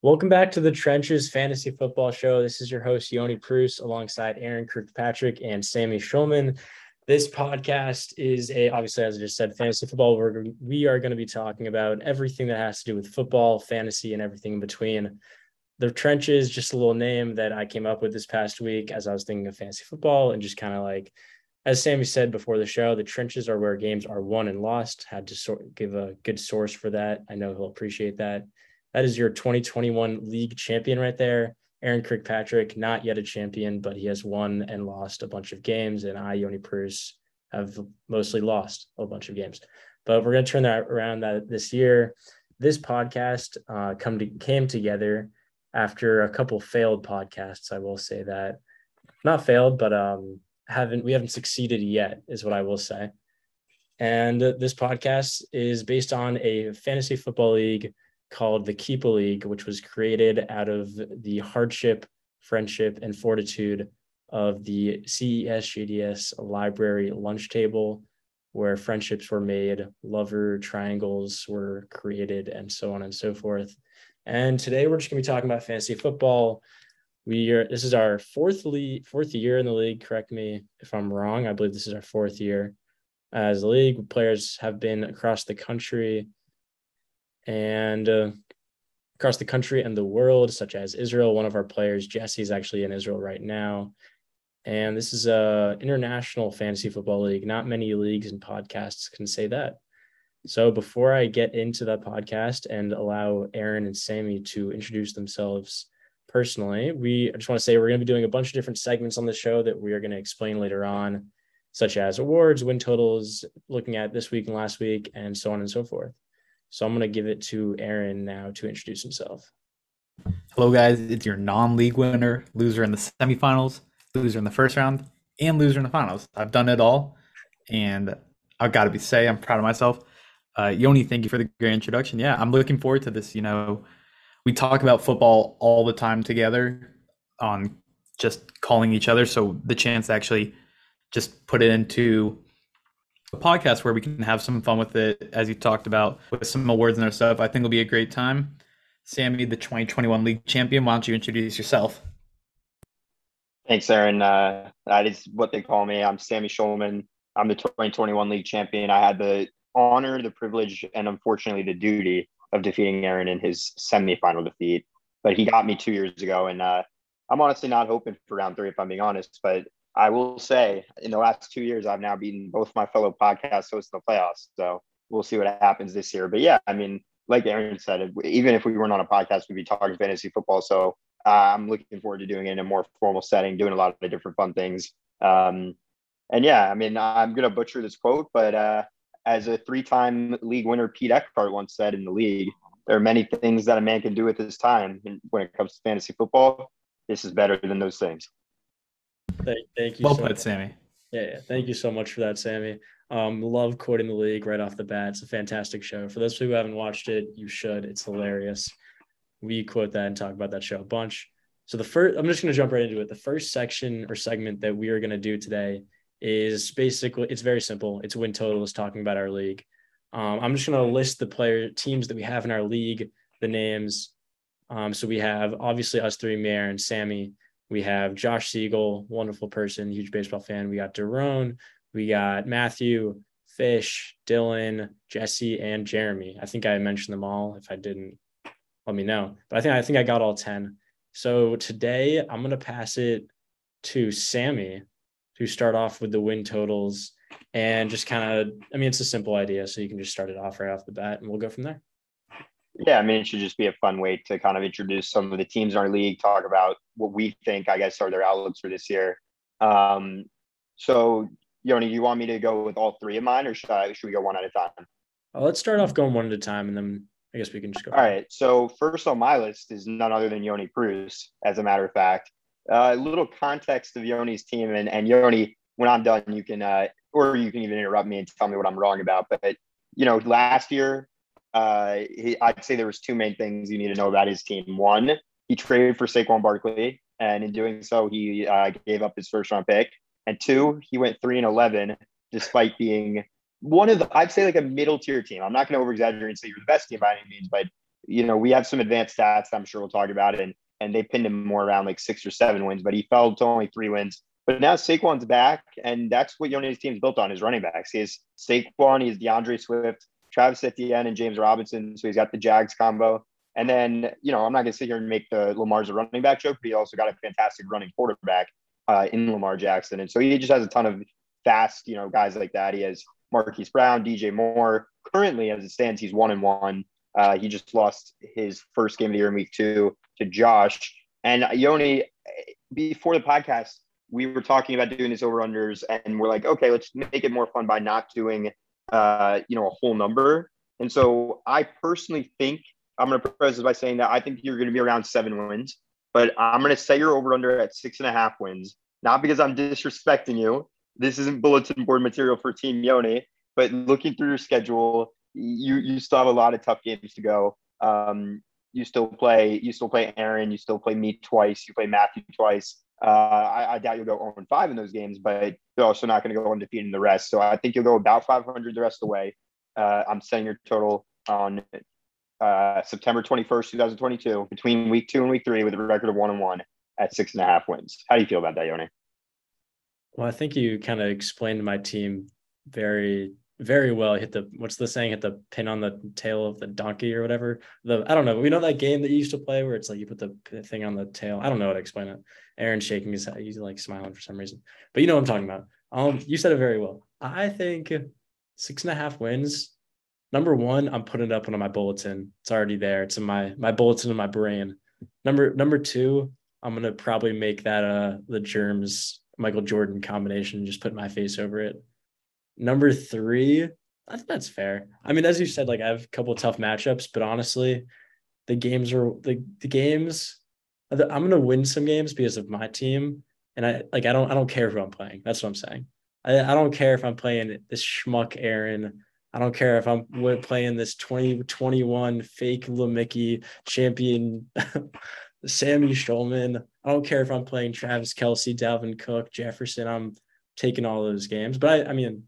Welcome back to the Trenches Fantasy Football Show. This is your host, Yoni Prus, alongside Aaron Kirkpatrick and Sammy Schulman. This podcast is a, obviously, as I just said, fantasy football. We're, we are going to be talking about everything that has to do with football, fantasy, and everything in between. The Trenches, just a little name that I came up with this past week as I was thinking of fantasy football and just kind of like, as Sammy said before the show, the trenches are where games are won and lost. Had to sort give a good source for that. I know he'll appreciate that. That is your 2021 league champion right there. Aaron Kirkpatrick, not yet a champion, but he has won and lost a bunch of games. And I, Yoni Prus, have mostly lost a bunch of games. But we're going to turn that around that this year. This podcast uh, come to, came together after a couple failed podcasts. I will say that not failed, but um, haven't we haven't succeeded yet, is what I will say. And this podcast is based on a fantasy football league called the Keepa League, which was created out of the hardship, friendship, and fortitude of the CES GDS library lunch table, where friendships were made, lover triangles were created, and so on and so forth. And today we're just going to be talking about fantasy football. We are this is our fourth league, fourth year in the league. Correct me if I'm wrong. I believe this is our fourth year as a league. Players have been across the country and uh, across the country and the world, such as Israel. One of our players, Jesse, is actually in Israel right now. And this is a international fantasy football league. Not many leagues and podcasts can say that. So before I get into that podcast and allow Aaron and Sammy to introduce themselves personally, we I just want to say we're going to be doing a bunch of different segments on the show that we are going to explain later on, such as awards, win totals, looking at this week and last week, and so on and so forth. So I'm going to give it to Aaron now to introduce himself. Hello, guys. It's your non league winner, loser in the semifinals, loser in the first round, and loser in the finals. I've done it all. And I've got to be say, I'm proud of myself. Uh, Yoni, thank you for the great introduction. Yeah, I'm looking forward to this. You know, we talk about football all the time together on just calling each other. So the chance to actually just put it into a podcast where we can have some fun with it, as you talked about, with some awards and other stuff. I think it'll be a great time. Sammy, the 2021 league champion, why don't you introduce yourself? Thanks, Aaron. Uh, that is what they call me. I'm Sammy Schulman. I'm the 2021 league champion. I had the honor, the privilege, and unfortunately the duty of defeating Aaron in his semifinal defeat. But he got me two years ago, and uh, I'm honestly not hoping for round three, if I'm being honest. But I will say in the last two years, I've now beaten both my fellow podcast hosts in the playoffs. So we'll see what happens this year. But yeah, I mean, like Aaron said, even if we weren't on a podcast, we'd be talking fantasy football. So uh, I'm looking forward to doing it in a more formal setting, doing a lot of different fun things. Um, and yeah, I mean, I'm going to butcher this quote, but uh, as a three time league winner, Pete Eckhart once said in the league, there are many things that a man can do with his time. When it comes to fantasy football, this is better than those things. Thank, thank you. Well so put, much. Sammy. Yeah, yeah, thank you so much for that, Sammy. Um, love quoting the league right off the bat. It's a fantastic show. For those of you who haven't watched it, you should. It's hilarious. We quote that and talk about that show a bunch. So the first, I'm just going to jump right into it. The first section or segment that we are going to do today is basically it's very simple. It's win totals talking about our league. Um, I'm just going to list the player teams that we have in our league, the names. Um, so we have obviously us three, Mayor and Sammy. We have Josh Siegel, wonderful person, huge baseball fan. We got Daron, we got Matthew, Fish, Dylan, Jesse, and Jeremy. I think I mentioned them all. If I didn't, let me know. But I think I think I got all 10. So today I'm gonna pass it to Sammy to start off with the win totals and just kind of I mean it's a simple idea, so you can just start it off right off the bat and we'll go from there. Yeah, I mean, it should just be a fun way to kind of introduce some of the teams in our league, talk about what we think, I guess, are their outlooks for this year. Um, so, Yoni, do you want me to go with all three of mine, or should I? Should we go one at a time? Uh, let's start off going one at a time, and then I guess we can just go. All right. So, first on my list is none other than Yoni Prus. As a matter of fact, uh, a little context of Yoni's team, and and Yoni, when I'm done, you can, uh, or you can even interrupt me and tell me what I'm wrong about. But you know, last year uh, he, I'd say there was two main things you need to know about his team. One, he traded for Saquon Barkley, and in doing so, he uh, gave up his first round pick. And two, he went three and eleven, despite being one of the I'd say like a middle tier team. I'm not going to over exaggerate and say you're the best team by any means, but you know, we have some advanced stats that I'm sure we'll talk about, and and they pinned him more around like six or seven wins, but he fell to only three wins. But now Saquon's back, and that's what Yoni's team's built on is running backs. He has Saquon, he has D'Andre Swift, Travis Etienne, and James Robinson. So he's got the Jags combo. And then, you know, I'm not going to sit here and make the Lamar's a running back joke, but he also got a fantastic running quarterback uh, in Lamar Jackson. And so he just has a ton of fast, you know, guys like that. He has Marquise Brown, DJ Moore. Currently, as it stands, he's one and one. Uh, he just lost his first game of the year in week two to Josh. And Yoni, before the podcast, we were talking about doing this over unders, and we're like, okay, let's make it more fun by not doing, uh, you know, a whole number. And so I personally think I'm going to preface this by saying that I think you're going to be around seven wins, but I'm going to set your over under at six and a half wins. Not because I'm disrespecting you. This isn't bulletin board material for Team Yoni, but looking through your schedule, you you still have a lot of tough games to go. Um, you still play you still play Aaron, you still play me twice, you play Matthew twice. Uh, I, I, doubt you'll go 0 5 in those games, but you're also not going to go undefeated in the rest. So I think you'll go about 500 the rest of the way. Uh, I'm setting your total on uh, September 21st, 2022, between week two and week three, with a record of one and one at six and a half wins. How do you feel about that, Yoni? Well, I think you kind of explained my team very very well. Hit the what's the saying? Hit the pin on the tail of the donkey or whatever. The I don't know. We know that game that you used to play where it's like you put the thing on the tail. I don't know how to explain it. Aaron shaking his head. He's like smiling for some reason. But you know what I'm talking about. Um, you said it very well. I think six and a half wins. Number one, I'm putting it up on my bulletin. It's already there. It's in my my bulletin in my brain. Number number two, I'm gonna probably make that uh the germs Michael Jordan combination. And just put my face over it. Number three, I think that's fair. I mean, as you said, like I have a couple tough matchups, but honestly, the games are the the games. I'm gonna win some games because of my team, and I like I don't I don't care who I'm playing. That's what I'm saying. I, I don't care if I'm playing this schmuck Aaron. I don't care if I'm mm-hmm. playing this 2021 fake Lemicky champion Sammy Schulman. I don't care if I'm playing Travis Kelce, Dalvin Cook, Jefferson. I'm taking all those games. But I, I mean,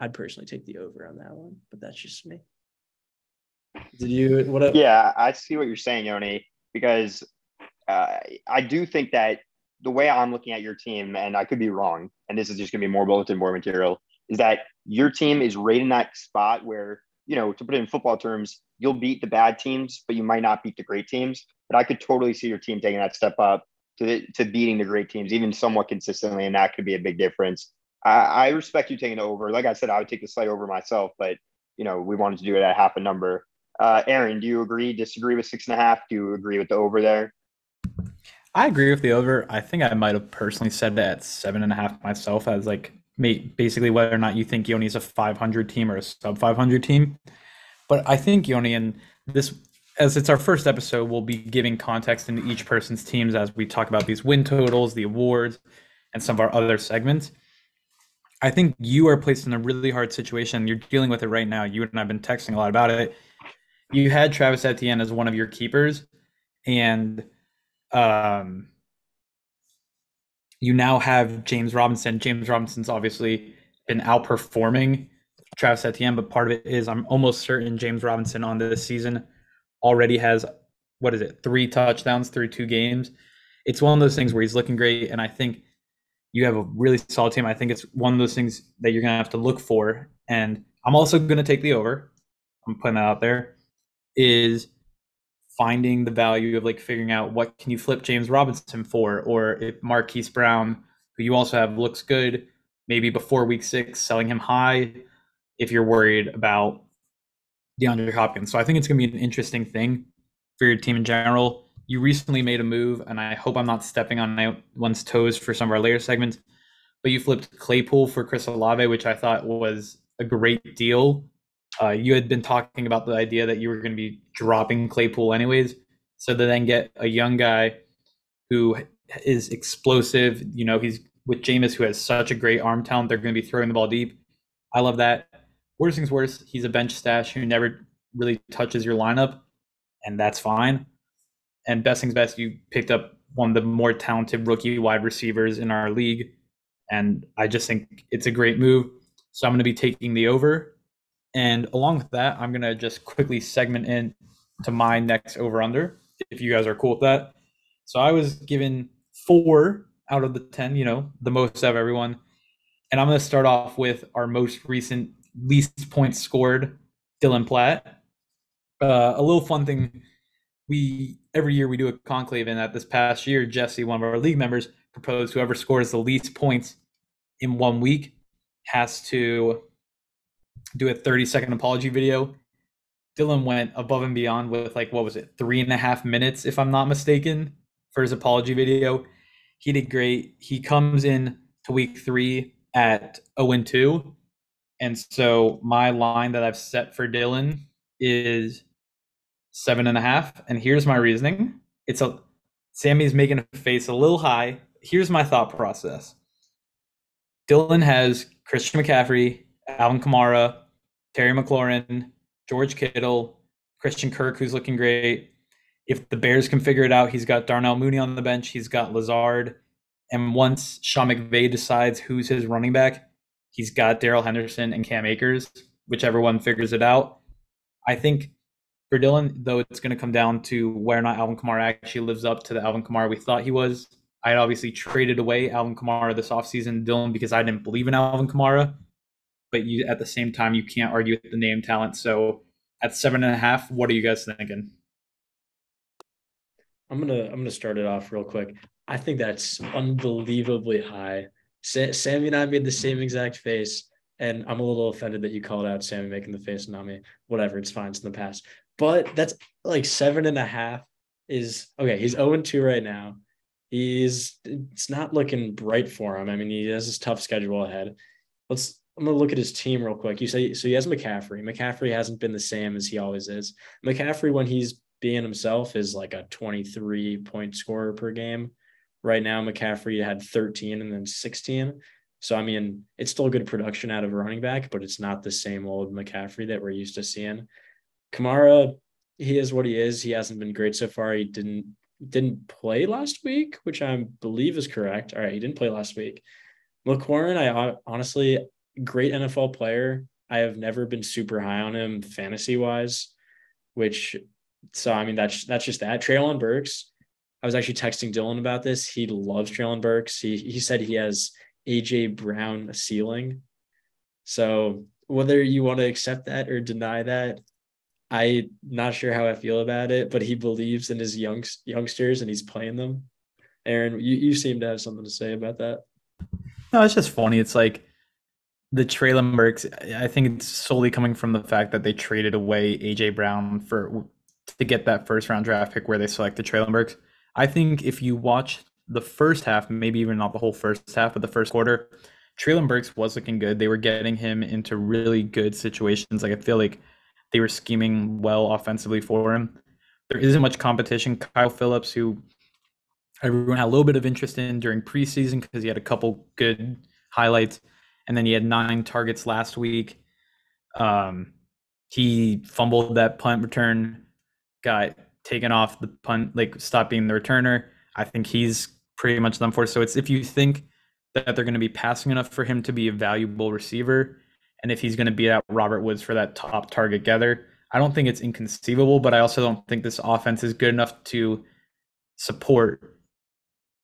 I'd personally take the over on that one, but that's just me. Did you what? yeah, I see what you're saying, Yoni, because uh, I do think that the way I'm looking at your team, and I could be wrong, and this is just going to be more bulletin board material, is that your team is right in that spot where, you know, to put it in football terms, you'll beat the bad teams, but you might not beat the great teams. But I could totally see your team taking that step up to, to beating the great teams, even somewhat consistently, and that could be a big difference. I, respect you taking over. Like I said, I would take the slight over myself, but you know, we wanted to do it at half a number. Uh, Aaron, do you agree, disagree with six and a half? Do you agree with the over there? I agree with the over. I think I might have personally said that at seven and a half myself as like basically whether or not you think Yoni's a 500 team or a sub 500 team. But I think Yoni and this, as it's our first episode, we'll be giving context into each person's teams as we talk about these win totals, the awards, and some of our other segments. I think you are placed in a really hard situation. You're dealing with it right now. You and I have been texting a lot about it. You had Travis Etienne as one of your keepers, and um, you now have James Robinson. James Robinson's obviously been outperforming Travis Etienne, but part of it is I'm almost certain James Robinson on this season already has what is it, three touchdowns through two games. It's one of those things where he's looking great, and I think you have a really solid team. I think it's one of those things that you're gonna have to look for. And I'm also gonna take the over. I'm putting that out there. Is finding the value of like figuring out what can you flip James Robinson for, or if Marquise Brown, who you also have looks good, maybe before week six, selling him high if you're worried about DeAndre Hopkins. So I think it's gonna be an interesting thing for your team in general you recently made a move, and I hope I'm not stepping on anyone's toes for some of our later segments, but you flipped Claypool for Chris Olave, which I thought was a great deal. Uh, you had been talking about the idea that you were going to be dropping Claypool anyways, so to then get a young guy who is explosive. You know, he's with Jameis, who has such a great arm talent. They're going to be throwing the ball deep. I love that. Worst things worse, he's a bench stash who never really touches your lineup, and that's fine and best things best, you picked up one of the more talented rookie wide receivers in our league. And I just think it's a great move. So I'm going to be taking the over. And along with that, I'm going to just quickly segment in to my next over under, if you guys are cool with that. So I was given four out of the 10, you know, the most of everyone. And I'm going to start off with our most recent least points scored, Dylan Platt. Uh, a little fun thing we every year we do a conclave and that this past year jesse one of our league members proposed whoever scores the least points in one week has to do a 30 second apology video. Dylan went above and beyond with like what was it three and a half minutes if i'm not mistaken for his apology video. He did great. He comes in to week three at 0 and 2 and so my line that i've set for dylan is seven and a half. And here's my reasoning. It's a Sammy's making a face a little high. Here's my thought process. Dylan has Christian McCaffrey, Alvin Kamara, Terry McLaurin, George Kittle, Christian Kirk, who's looking great. If the Bears can figure it out, he's got Darnell Mooney on the bench. He's got Lazard. And once Sean McVay decides who's his running back, he's got Darrell Henderson and Cam Akers, whichever one figures it out. I think for Dylan, though, it's going to come down to or not Alvin Kamara actually lives up to the Alvin Kamara we thought he was. I had obviously traded away Alvin Kamara this offseason, Dylan, because I didn't believe in Alvin Kamara. But you, at the same time, you can't argue with the name talent. So at seven and a half, what are you guys thinking? I'm gonna I'm gonna start it off real quick. I think that's unbelievably high. Sa- Sammy and I made the same exact face, and I'm a little offended that you called out Sammy making the face and not me. Whatever, it's fine. It's in the past but that's like seven and a half is okay. He's 0 2 right now. He's it's not looking bright for him. I mean, he has this tough schedule ahead. Let's I'm gonna look at his team real quick. You say so he has McCaffrey. McCaffrey hasn't been the same as he always is. McCaffrey, when he's being himself, is like a 23 point scorer per game. Right now, McCaffrey had 13 and then 16. So I mean, it's still good production out of a running back, but it's not the same old McCaffrey that we're used to seeing. Kamara, he is what he is. He hasn't been great so far. He didn't didn't play last week, which I believe is correct. All right, he didn't play last week. McLaurin, I honestly great NFL player. I have never been super high on him fantasy wise, which so I mean that's that's just that. Treylon Burks. I was actually texting Dylan about this. He loves Treylon Burks. He he said he has AJ Brown ceiling. So whether you want to accept that or deny that, I'm not sure how I feel about it, but he believes in his young youngsters and he's playing them. Aaron, you, you seem to have something to say about that. No, it's just funny. It's like the Treylon Burks. I think it's solely coming from the fact that they traded away AJ Brown for to get that first round draft pick where they selected Treylon Burks. I think if you watch the first half, maybe even not the whole first half, but the first quarter, Treylon Burks was looking good. They were getting him into really good situations. Like I feel like they were scheming well offensively for him. There isn't much competition. Kyle Philips, who everyone had a little bit of interest in during preseason because he had a couple good highlights, and then he had nine targets last week. Um, he fumbled that punt return, got taken off the punt, like stopped being the returner. I think he's pretty much done for. So it's if you think that they're going to be passing enough for him to be a valuable receiver, and if he's going to beat out Robert Woods for that top target gather. I don't think it's inconceivable, but I also don't think this offense is good enough to support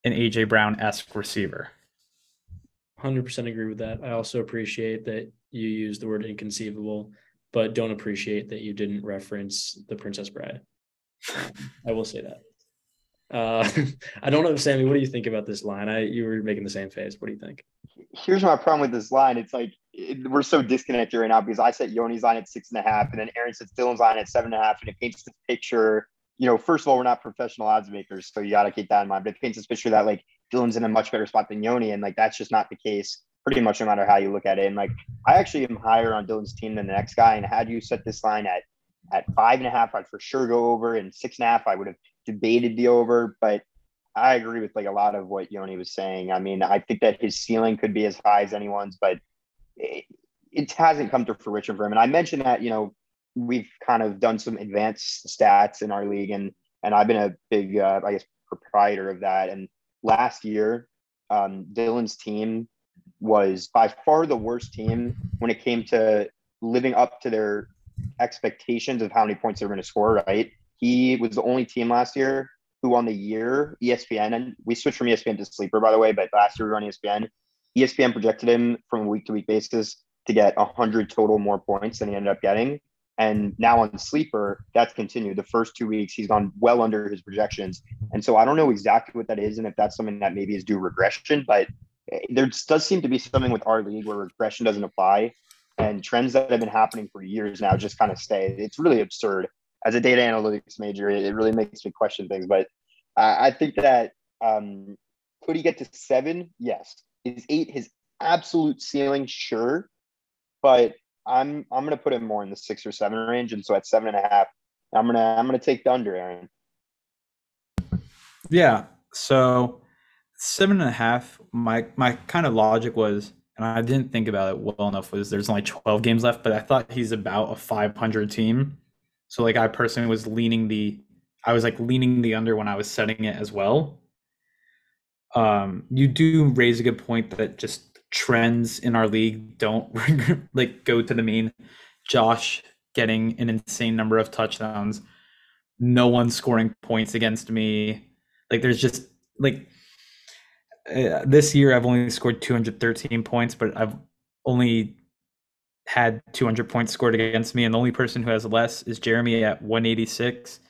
an AJ Brown esque receiver. 100% agree with that. I also appreciate that you use the word inconceivable, but don't appreciate that you didn't reference the Princess Bride. I will say that. Uh, I don't know, Sammy. What do you think about this line? I you were making the same face. What do you think? Here's my problem with this line. It's like it, we're so disconnected right now because I set Yoni's line at six and a half, and then Aaron sets Dylan's line at seven and a half, and it paints this picture. You know, first of all, we're not professional odds makers, so you got to keep that in mind. But it paints this picture that like Dylan's in a much better spot than Yoni, and like that's just not the case. Pretty much no matter how you look at it. And like I actually am higher on Dylan's team than the next guy. And had you set this line at at five and a half, I'd for sure go over, and six and a half, I would have debated the over. But I agree with like a lot of what Yoni was saying. I mean, I think that his ceiling could be as high as anyone's, but it hasn't come to fruition for him. And I mentioned that, you know, we've kind of done some advanced stats in our league, and and I've been a big, uh, I guess, proprietor of that. And last year, um, Dylan's team was by far the worst team when it came to living up to their expectations of how many points they're going to score. Right, he was the only team last year who on the year ESPN and we switched from ESPN to Sleeper by the way, but last year we were on ESPN. ESPN projected him from a week to week basis to get 100 total more points than he ended up getting. And now on Sleeper, that's continued. The first two weeks, he's gone well under his projections. And so I don't know exactly what that is and if that's something that maybe is due regression, but there does seem to be something with our league where regression doesn't apply and trends that have been happening for years now just kind of stay. It's really absurd. As a data analytics major, it really makes me question things. But I think that um, could he get to seven? Yes. Is eight his absolute ceiling? Sure. But I'm I'm gonna put him more in the six or seven range, and so at seven and a half, I'm gonna I'm gonna take the under, Aaron. Yeah. So seven and a half. My my kind of logic was, and I didn't think about it well enough. Was there's only 12 games left, but I thought he's about a 500 team. So like I personally was leaning the, I was like leaning the under when I was setting it as well. Um, you do raise a good point that just trends in our league don't like go to the mean. Josh getting an insane number of touchdowns, no one scoring points against me. Like there's just like uh, this year I've only scored 213 points, but I've only had 200 points scored against me, and the only person who has less is Jeremy at 186.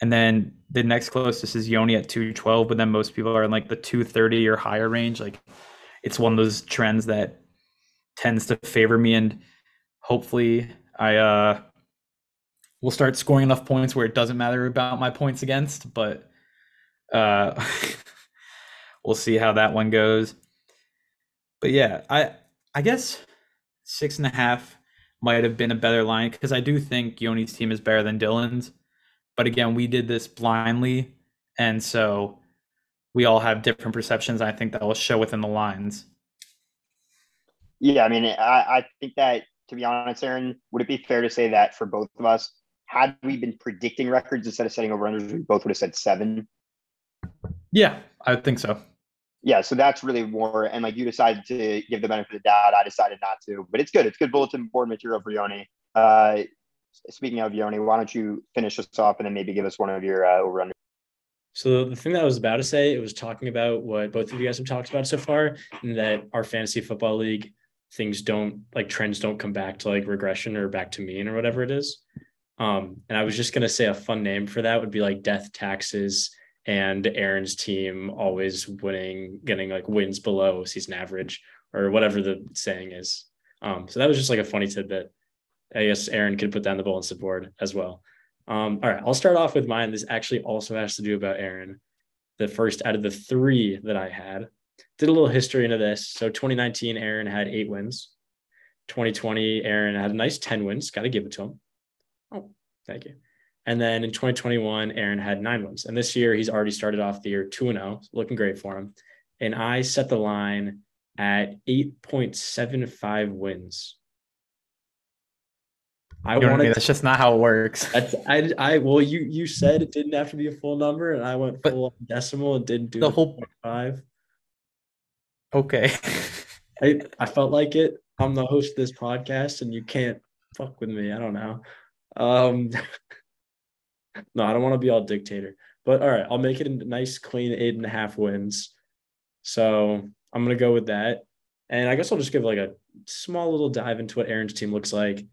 And then the next closest is Yoni at 212, but then most people are in like the 230 or higher range. Like it's one of those trends that tends to favor me and hopefully I uh will start scoring enough points where it doesn't matter about my points against, but uh we'll see how that one goes. But yeah, I I guess six and a half might have been a better line because I do think Yoni's team is better than Dylan's. But again, we did this blindly, and so we all have different perceptions. I think that will show within the lines. Yeah, I mean, I, I think that to be honest, Aaron, would it be fair to say that for both of us, had we been predicting records instead of setting over unders, we both would have said seven? Yeah, I think so. Yeah, so that's really more. And like you decided to give the benefit of the doubt, I decided not to. But it's good. It's good bulletin board material for Yoni. Uh, speaking of Yoni, why don't you finish us off and then maybe give us one of your uh, over under? So the thing that I was about to say, it was talking about what both of you guys have talked about so far, and that our fantasy football league things don't like trends don't come back to like regression or back to mean or whatever it is. Um, and I was just gonna say a fun name for that would be like death taxes and Aaron's team always winning, getting like wins below season average or whatever the saying is. Um, so that was just like a funny tidbit. I guess Aaron could put down the bulletin board as well. Um, all right, I'll start off with mine. This actually also has to do about Aaron. The first out of the three that I had. Did a little history into this. So 2019, Aaron had eight wins. 2020, Aaron had a nice 10 wins. Got to give it to him. Oh, thank you. And then in 2021, Aaron had nine wins. And this year, he's already started off the year 2 0, looking great for him. And I set the line at 8.75 wins. I want wanted. That's just not how it works. I, I, well, you, you said it didn't have to be a full number, and I went full but decimal and didn't do the whole five. Okay. I, I felt like it. I'm the host of this podcast, and you can't fuck with me. I don't know. Um, no, I don't want to be all dictator. But all right, I'll make it a nice, clean eight and a half wins. So I'm gonna go with that. And I guess I'll just give like a small little dive into what Aaron's team looks like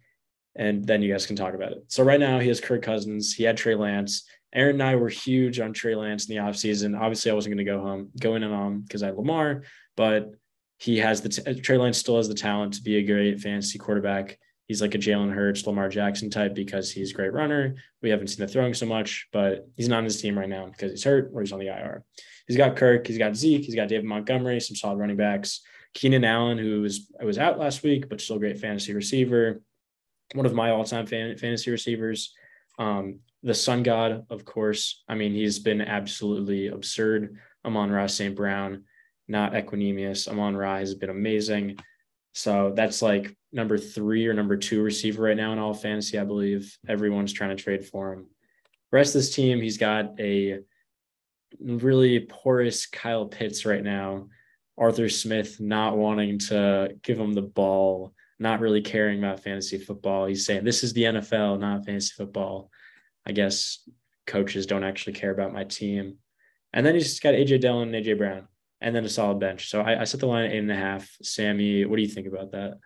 and then you guys can talk about it. So right now he has Kirk Cousins, he had Trey Lance. Aaron and I were huge on Trey Lance in the offseason. Obviously, I wasn't going to go home, go in and on because I had Lamar, but he has the t- uh, Trey Lance still has the talent to be a great fantasy quarterback. He's like a Jalen Hurts, Lamar Jackson type because he's a great runner. We haven't seen the throwing so much, but he's not on his team right now because he's hurt or he's on the IR. He's got Kirk, he's got Zeke, he's got David Montgomery, some solid running backs. Keenan Allen, who was was out last week, but still great fantasy receiver one of my all-time fan, fantasy receivers. Um, the Sun God, of course. I mean, he's been absolutely absurd. Amon-Ra St. Brown, not Equanimeous. Amon-Ra has been amazing. So that's like number three or number two receiver right now in all fantasy, I believe. Everyone's trying to trade for him. rest of this team, he's got a really porous Kyle Pitts right now. Arthur Smith not wanting to give him the ball not really caring about fantasy football. He's saying this is the NFL, not fantasy football. I guess coaches don't actually care about my team. And then he's got AJ Dillon and AJ Brown, and then a solid bench. So I, I set the line at eight and a half. Sammy, what do you think about that?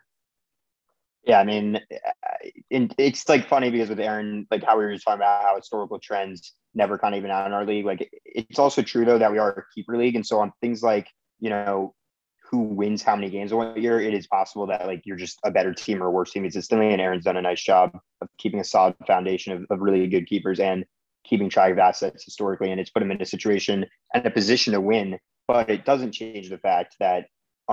Yeah, I mean, uh, it's like funny because with Aaron, like how we were just talking about how historical trends never kind of even out in our league. Like it's also true though that we are a keeper league, and so on things like you know who wins how many games one year, it is possible that like you're just a better team or worse team It's consistently. And Aaron's done a nice job of keeping a solid foundation of, of really good keepers and keeping track of assets historically, and it's put him in a situation and a position to win. But it doesn't change the fact that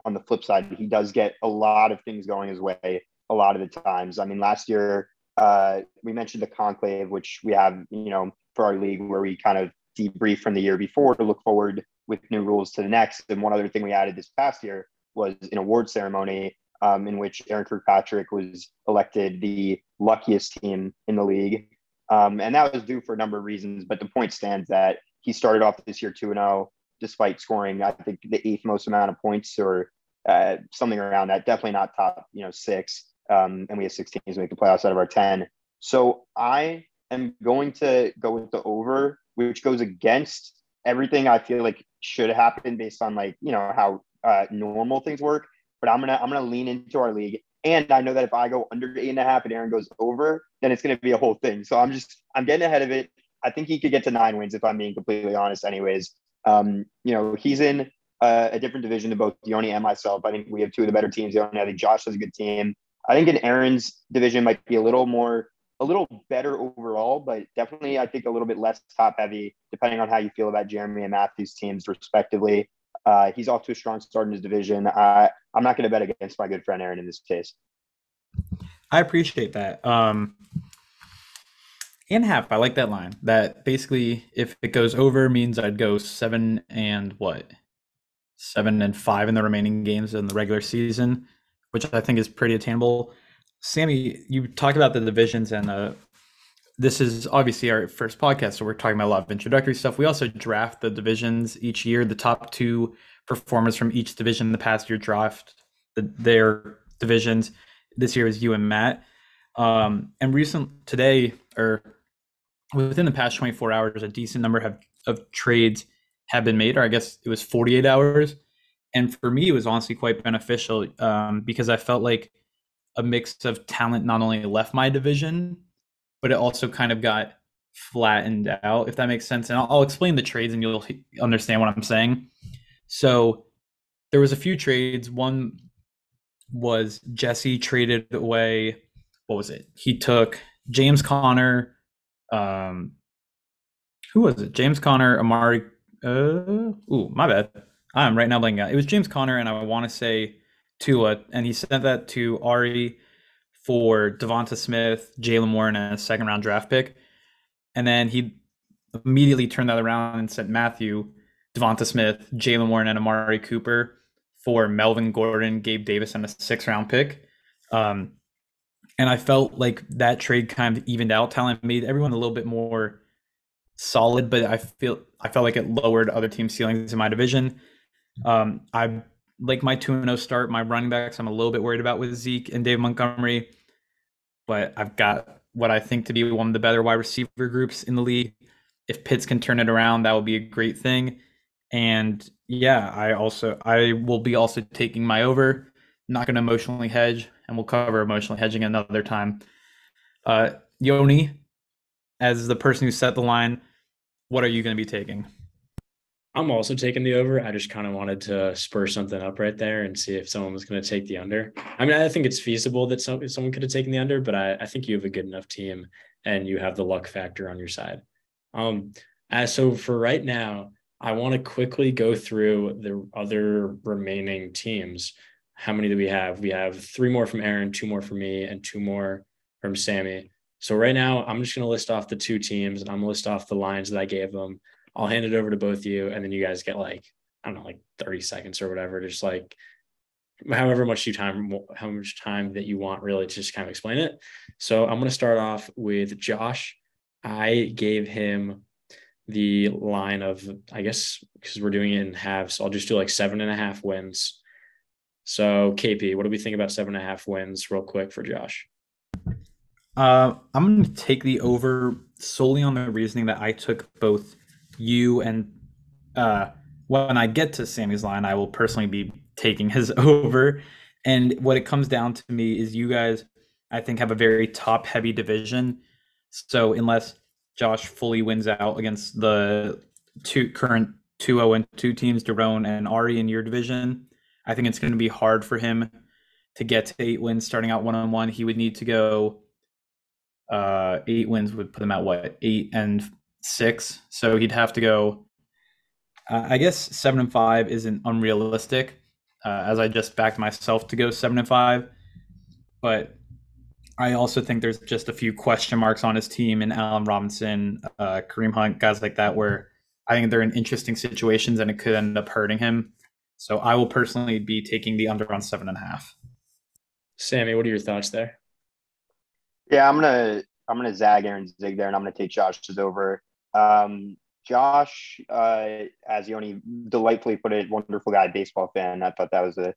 on the flip side, he does get a lot of things going his way a lot of the times. I mean, last year uh, we mentioned the conclave, which we have, you know, for our league, where we kind of debrief from the year before to look forward with new rules to the next. And one other thing we added this past year was an award ceremony um, in which Aaron Kirkpatrick was elected the luckiest team in the league. Um, and that was due for a number of reasons, but the point stands that he started off this year 2 0, despite scoring, I think, the eighth most amount of points or uh, something around that. Definitely not top, you know, six. Um, and we have six teams make the playoffs out of our 10. So I am going to go with the over, which goes against everything I feel like should happen based on like, you know, how uh, normal things work. But I'm gonna I'm gonna lean into our league. And I know that if I go under eight and a half and Aaron goes over, then it's gonna be a whole thing. So I'm just I'm getting ahead of it. I think he could get to nine wins if I'm being completely honest, anyways. Um, you know, he's in uh, a different division than both Yoni and myself. I think we have two of the better teams. Yoni, I think Josh has a good team. I think in Aaron's division might be a little more, a little better overall, but definitely I think a little bit less top heavy, depending on how you feel about Jeremy and Matthew's teams respectively. Uh, he's off to a strong start in his division. I, I'm not going to bet against my good friend Aaron in this case. I appreciate that. Um, and half, I like that line. That basically, if it goes over, means I'd go seven and what, seven and five in the remaining games in the regular season which I think is pretty attainable. Sammy, you talk about the divisions, and uh, this is obviously our first podcast, so we're talking about a lot of introductory stuff. We also draft the divisions each year. The top two performers from each division in the past year draft the, their divisions. This year is you and Matt. Um, and recent today, or within the past 24 hours, a decent number have, of trades have been made, or I guess it was 48 hours and for me it was honestly quite beneficial um, because i felt like a mix of talent not only left my division but it also kind of got flattened out if that makes sense. And i'll, I'll explain the trades and you'll understand what i'm saying. So there was a few trades. One was jesse traded away what was it? He took james conner um who was it? James conner amari uh ooh my bad. I'm right now blanking out. It was James Conner, and I want to say Tua, and he sent that to Ari for Devonta Smith, Jaylen Warren, and a second round draft pick. And then he immediately turned that around and sent Matthew, Devonta Smith, Jaylen Warren, and Amari Cooper for Melvin Gordon, Gabe Davis, and a six round pick. Um, and I felt like that trade kind of evened out talent, made everyone a little bit more solid, but I feel I felt like it lowered other team ceilings in my division. Um, I like my 2 0 start. My running backs, I'm a little bit worried about with Zeke and Dave Montgomery, but I've got what I think to be one of the better wide receiver groups in the league. If Pitts can turn it around, that would be a great thing. And yeah, I also I will be also taking my over. Not going to emotionally hedge, and we'll cover emotionally hedging another time. Uh, Yoni, as the person who set the line, what are you going to be taking? I'm also taking the over. I just kind of wanted to spur something up right there and see if someone was going to take the under. I mean, I think it's feasible that some, someone could have taken the under, but I, I think you have a good enough team and you have the luck factor on your side. Um, as so for right now, I want to quickly go through the other remaining teams. How many do we have? We have three more from Aaron, two more from me, and two more from Sammy. So right now, I'm just going to list off the two teams and I'm going to list off the lines that I gave them I'll hand it over to both of you, and then you guys get like I don't know, like 30 seconds or whatever, just like however much you time, how much time that you want really to just kind of explain it. So I'm going to start off with Josh. I gave him the line of, I guess, because we're doing it in halves, so I'll just do like seven and a half wins. So KP, what do we think about seven and a half wins, real quick for Josh? Uh, I'm going to take the over solely on the reasoning that I took both you and uh, when I get to Sammy's line, I will personally be taking his over. And what it comes down to me is you guys, I think, have a very top heavy division. So unless Josh fully wins out against the two current 2 0 and 2 teams, Daron and Ari in your division, I think it's going to be hard for him to get to eight wins starting out one on one. He would need to go uh, eight wins would put him at what eight and six. So he'd have to go. Uh, I guess seven and five isn't unrealistic, uh, as I just backed myself to go seven and five. But I also think there's just a few question marks on his team and Allen Robinson, uh, Kareem Hunt, guys like that, where I think they're in interesting situations and it could end up hurting him. So I will personally be taking the under on seven and a half. Sammy, what are your thoughts there? Yeah, I'm gonna I'm gonna zag Aaron Zig there, and I'm gonna take Josh's over. Um, Josh, uh, as Yoni delightfully put it, wonderful guy, baseball fan. I thought that was a,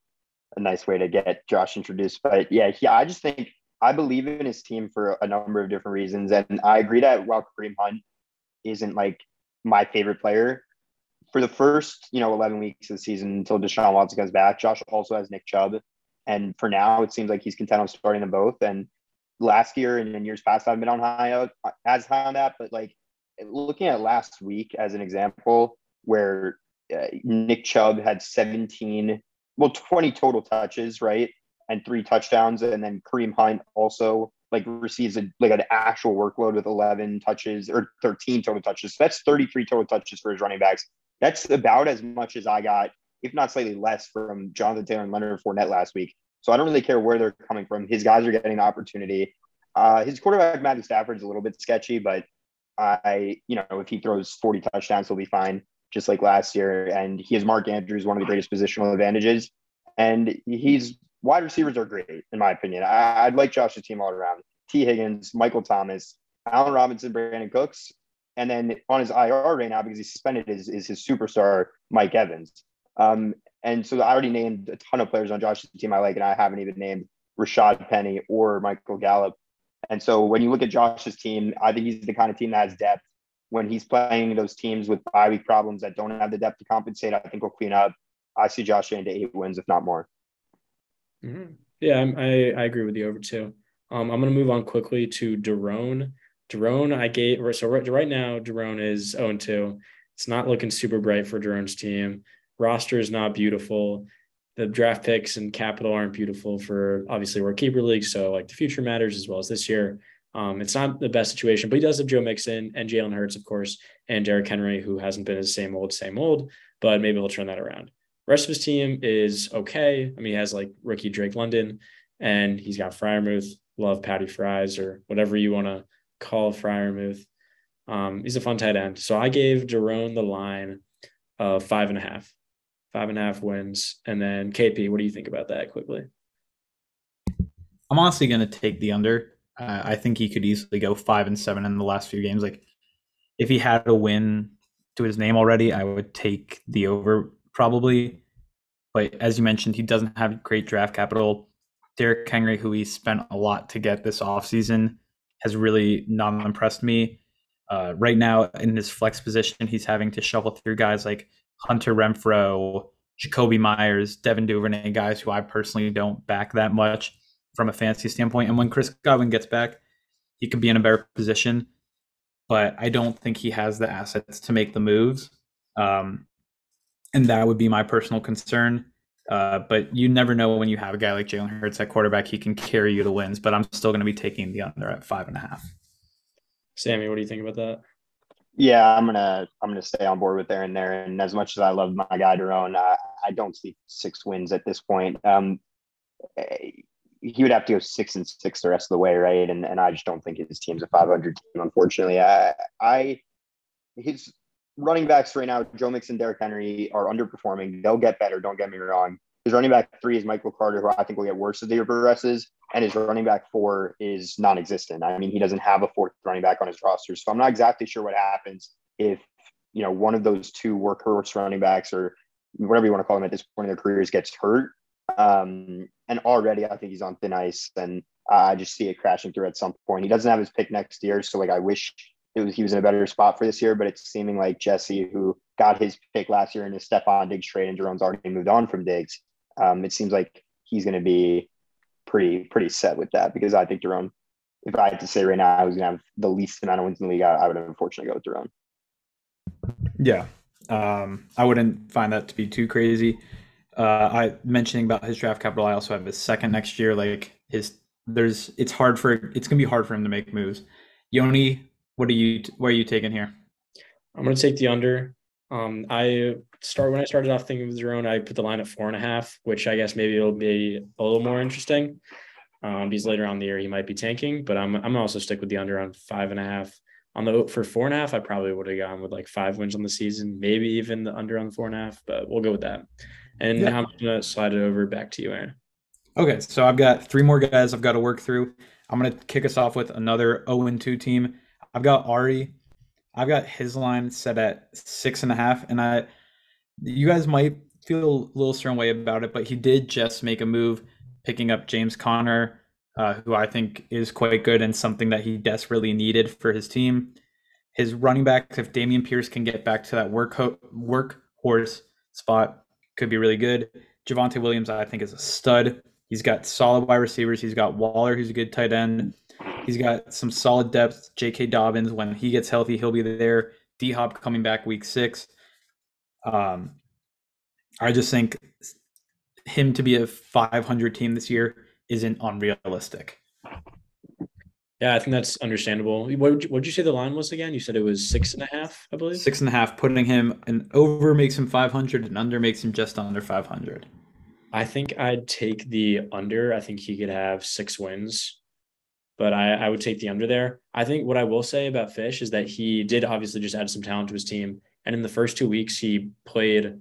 a nice way to get Josh introduced. But yeah, yeah, I just think I believe in his team for a number of different reasons, and I agree that while Kareem Hunt isn't like my favorite player, for the first you know 11 weeks of the season until Deshaun Watson comes back, Josh also has Nick Chubb, and for now it seems like he's content on starting them both. And last year and in years past, I've been on high as high on that, but like looking at last week as an example, where uh, Nick Chubb had 17, well, 20 total touches, right? And three touchdowns. And then Kareem Hunt also like receives a, like an actual workload with 11 touches or 13 total touches. So that's 33 total touches for his running backs. That's about as much as I got, if not slightly less, from Jonathan Taylor and Leonard Fournette last week. So I don't really care where they're coming from. His guys are getting the opportunity. Uh, his quarterback, Matthew Stafford, is a little bit sketchy, but I, you know, if he throws 40 touchdowns, he'll be fine, just like last year. And he has Mark Andrews, one of the greatest positional advantages. And he's wide receivers are great, in my opinion. I, would like Josh's team all around. Tee Higgins, Michael Thomas, Allen Robinson, Brandin Cooks. And then on his IR right now, because he's suspended, is, is his superstar, Mike Evans. Um, and so I already named a ton of players on Josh's team I like, and I haven't even named Rashad Penny or Michael Gallup. And so when you look at Josh's team, I think he's the kind of team that has depth. When he's playing those teams with bye week problems that don't have the depth to compensate, I think we'll clean up. I see Josh getting to eight wins, if not more. Mm-hmm. Yeah, I'm, i I agree with you over two. Um, I'm going to move on quickly to Daron. Daron, I gave so right, right now Daron is 0 2. It's not looking super bright for Daron's team. Roster is not beautiful the draft picks and capital aren't beautiful for obviously we're keeper league. So like the future matters as well as this year. Um, it's not the best situation, but he does have Joe Mixon and Jalen Hurts, of course, and Derrick Henry, who hasn't been his same old, same old, but maybe he'll turn that around. rest of his team is okay. I mean, he has like rookie Drake London, and he's got Freiermuth, love Patty Fries or whatever you want to call Freiermuth. Um, he's a fun tight end. So I gave Daron the line of five and a half five and a half wins. And then KP, what do you think about that quickly? I'm honestly going to take the under. Uh, I think he could easily go five and seven in the last few games. Like if he had a win to his name already, I would take the over probably. But as you mentioned, he doesn't have great draft capital. Derrick Henry, who he spent a lot to get this offseason, has really not impressed me. Uh, right now, in his flex position, he's having to shuffle through guys like Hunter Renfrow, Jakobi Meyers, Devin Duvernay, guys who I personally don't back that much from a fantasy standpoint. And when Chris Godwin gets back, he could be in a better position. But I don't think he has the assets to make the moves. Um, and that would be my personal concern. Uh, but you never know when you have a guy like Jalen Hurts at quarterback, he can carry you to wins. But I'm still going to be taking the under at five and a half. Sammy, what do you think about that? Yeah, I'm gonna I'm gonna stay on board with Aaron there. And as much as I love my guy Daron, uh, I don't see six wins at this point. Um, eh, he would have to go six and six the rest of the way, right? And and I just don't think his team's a 500 team. Unfortunately, I, I his running backs right now, Joe Mixon, Derrick Henry, are underperforming. They'll get better. Don't get me wrong. His running back three is Michael Carter, who I think will get worse as the year progresses, and his running back four is non-existent. I mean, he doesn't have a fourth running back on his roster, so I'm not exactly sure what happens if you know one of those two workhorse running backs or whatever you want to call them at this point in their careers gets hurt. Um, and already, I think he's on thin ice, and I just see it crashing through at some point. He doesn't have his pick next year, so like I wish was he was in a better spot for this year, but it's seeming like Jesse, who got his pick last year in the Stefon Diggs trade, and Jerome's already moved on from Diggs. Um, it seems like he's going to be pretty pretty set with that because I think Jerome, if I had to say right now, I was going to have the least amount of wins in the league. I, I would unfortunately go with Jerome. Yeah, um, I wouldn't find that to be too crazy. Uh, I mentioning about his draft capital. I also have his second next year. Like his, there's, it's hard for it's gonna be hard for him to make moves. Yoni, what are you? What are you taking here? I'm gonna take the under. Um, I start when I started off thinking of Jerome, I put the line at four and a half, which I guess maybe it'll be a little more interesting. Um, because later on the year he might be tanking, but I'm I'm also stick with the under on five and a half. On the for four and a half, I probably would have gone with like five wins on the season, maybe even the under on the four and a half, but we'll go with that. And yeah. now I'm gonna slide it over back to you, Aaron. Okay, so I've got three more guys I've got to work through. I'm gonna kick us off with another 0 2 team. I've got Ari. I've got his line set at six and a half, and I, you guys might feel a little certain way about it, but he did just make a move, picking up James Conner uh, who I think is quite good and something that he desperately needed for his team. His running backs, if Dameon Pierce can get back to that work ho- workhorse spot, could be really good. Javonte Williams, I think, is a stud. He's got solid wide receivers. He's got Waller, who's a good tight end. He's got some solid depth. J.K. Dobbins, when he gets healthy, he'll be there. D Hop coming back week six. Um, I just think him to be a 500 team this year isn't unrealistic. Yeah, I think that's understandable. What would you, what you say the line was again? You said it was six and a half, I believe. Six and a half, putting him an over makes him 500 and under makes him just under 500. I think I'd take the under. I think he could have six wins, but I, I would take the under there. I think what I will say about Fish is that he did obviously just add some talent to his team. And in the first two weeks, he played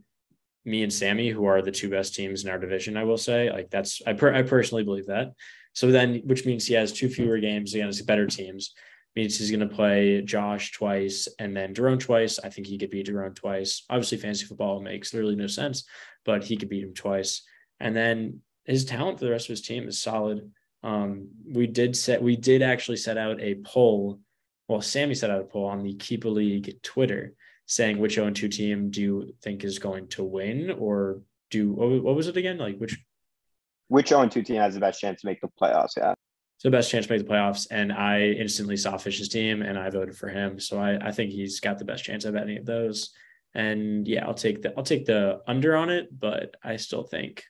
me and Sammy, who are the two best teams in our division, I will say. Like that's I per, I personally believe that. So then, which means he has two fewer games against better teams. Means he's going to play Josh twice and then Jerome twice. I think he could beat Jerome twice. Obviously, fantasy football makes literally no sense, but he could beat him twice. And then his talent for the rest of his team is solid. Um, we did set we did actually set out a poll. Well, Sammy set out a poll on the Keep a League Twitter saying which 0 2 team do you think is going to win or do what was it again? Like which which 0 2 team has the best chance to make the playoffs? Yeah. So best chance to make the playoffs. And I instantly saw Fish's team and I voted for him. So I, I think he's got the best chance of any of those. And yeah, I'll take the I'll take the under on it, but I still think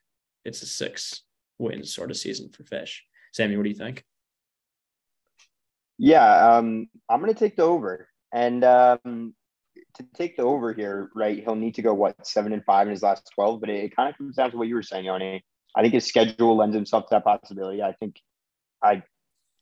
it's a six wins sort of season for Fish. Sammy, what do you think? Yeah, um, I'm gonna take the over. And um, to take the over here, right, he'll need to go what seven and five in his last twelve. But it, it kind of comes down to what you were saying, Yoni. I think his schedule lends himself to that possibility. I think, I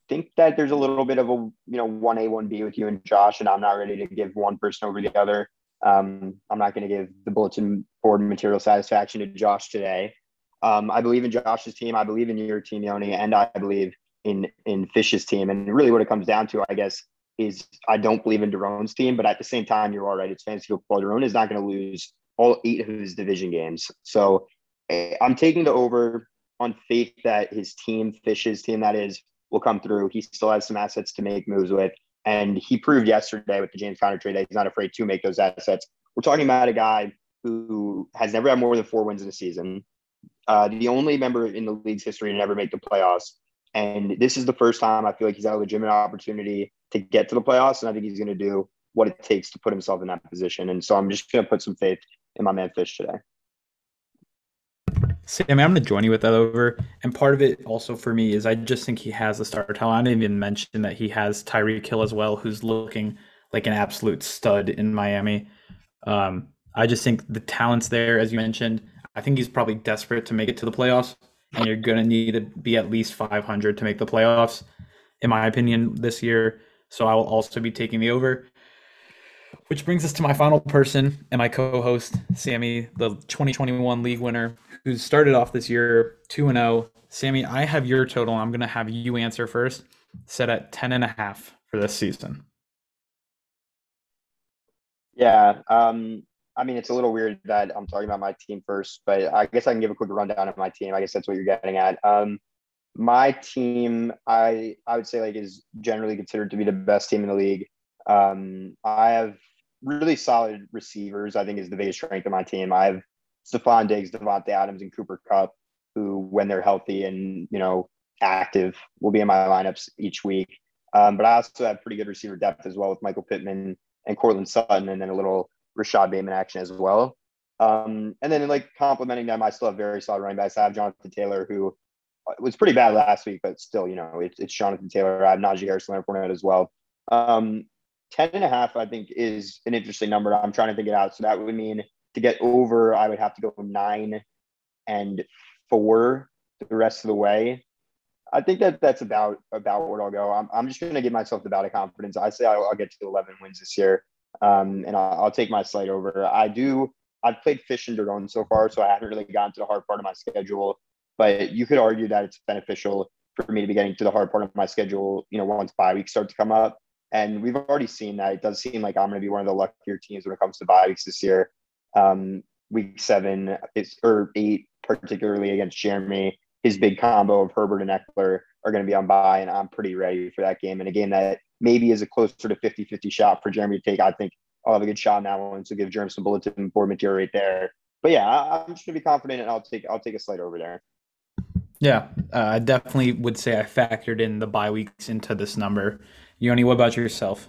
think that there's a little bit of a you know one A one B with you and Josh, and I'm not ready to give one person over the other. Um, I'm not going to give the bulletin board material satisfaction to Josh today. Um, I believe in Josh's team. I believe in your team, Yoni, and I believe in in Fish's team. And really, what it comes down to, I guess, is I don't believe in Daron's team, but at the same time, you're all right. It's fantasy football. Daron is not going to lose all eight of his division games. So eh, I'm taking the over on faith that his team, Fish's team, that is, will come through. He still has some assets to make moves with. And he proved yesterday with the James Conner trade that he's not afraid to make those assets. We're talking about a guy who has never had more than four wins in a season. Uh, the only member in the league's history to never make the playoffs. And this is the first time I feel like he's had a legitimate opportunity to get to the playoffs. And I think he's going to do what it takes to put himself in that position. And so I'm just going to put some faith in my man Fish today. Sammy, I'm going to join you with that over. And part of it also for me is I just think he has the star talent. I didn't even mention that he has Tyreek Hill as well, who's looking like an absolute stud in Miami. Um, I just think the talent's there, as you mentioned. I think he's probably desperate to make it to the playoffs, and you're going to need to be at least 500 to make the playoffs, in my opinion, this year. So I will also be taking the over. Which brings us to my final person and my co-host, Sammy, the 2021 league winner, who started off this year 2 and 0. Sammy, I have your total. I'm going to have you answer first. Set at 10 and a half for this season. Yeah, um, I mean, it's a little weird that I'm talking about my team first, but I guess I can give a quick rundown of my team. I guess that's what you're getting at. Um, my team, I I would say like is generally considered to be the best team in the league. Um, I have really solid receivers. I think is the biggest strength of my team. I have Stefon Diggs, Davante Adams, and Cooper Kupp, who, when they're healthy and you know active, will be in my lineups each week. Um, but I also have pretty good receiver depth as well with Michael Pittman and Courtland Sutton, and then a little Rashod Bateman action as well. Um, and then like complementing them, I still have very solid running backs. I have Jonathan Taylor, who was pretty bad last week, but still, you know, it's, it's Jonathan Taylor. I have Najee Harris, Leonard Fournette as well. Um, 10 and a half, I think, is an interesting number. I'm trying to think it out. So that would mean to get over, I would have to go nine and four the rest of the way. I think that that's about about where I'll go. I'm, I'm just going to give myself the bout of confidence. I say I'll, I'll get to 11 wins this year, um, and I'll, I'll, take my slate over. I do. I've played Fish and Daron so far, so I haven't really gotten to the hard part of my schedule. But you could argue that it's beneficial for me to be getting to the hard part of my schedule. You know, once bye weeks start to come up, and we've already seen that it does seem like I'm going to be one of the luckier teams when it comes to bye weeks this year. Um, week seven is or eight, particularly against Jeremy his big combo of Herbert and Ekeler are going to be on bye, and I'm pretty ready for that game. And a game that maybe is a closer to 50 50 shot for Jeremy to take. I think I'll have a good shot that one. So give Jeremy some bulletin board material right there. But yeah, I, am just going to be confident, and I'll take I'll take a slide over there. Yeah, uh, I definitely would say I factored in the bye weeks into this number. Yoni, what about yourself?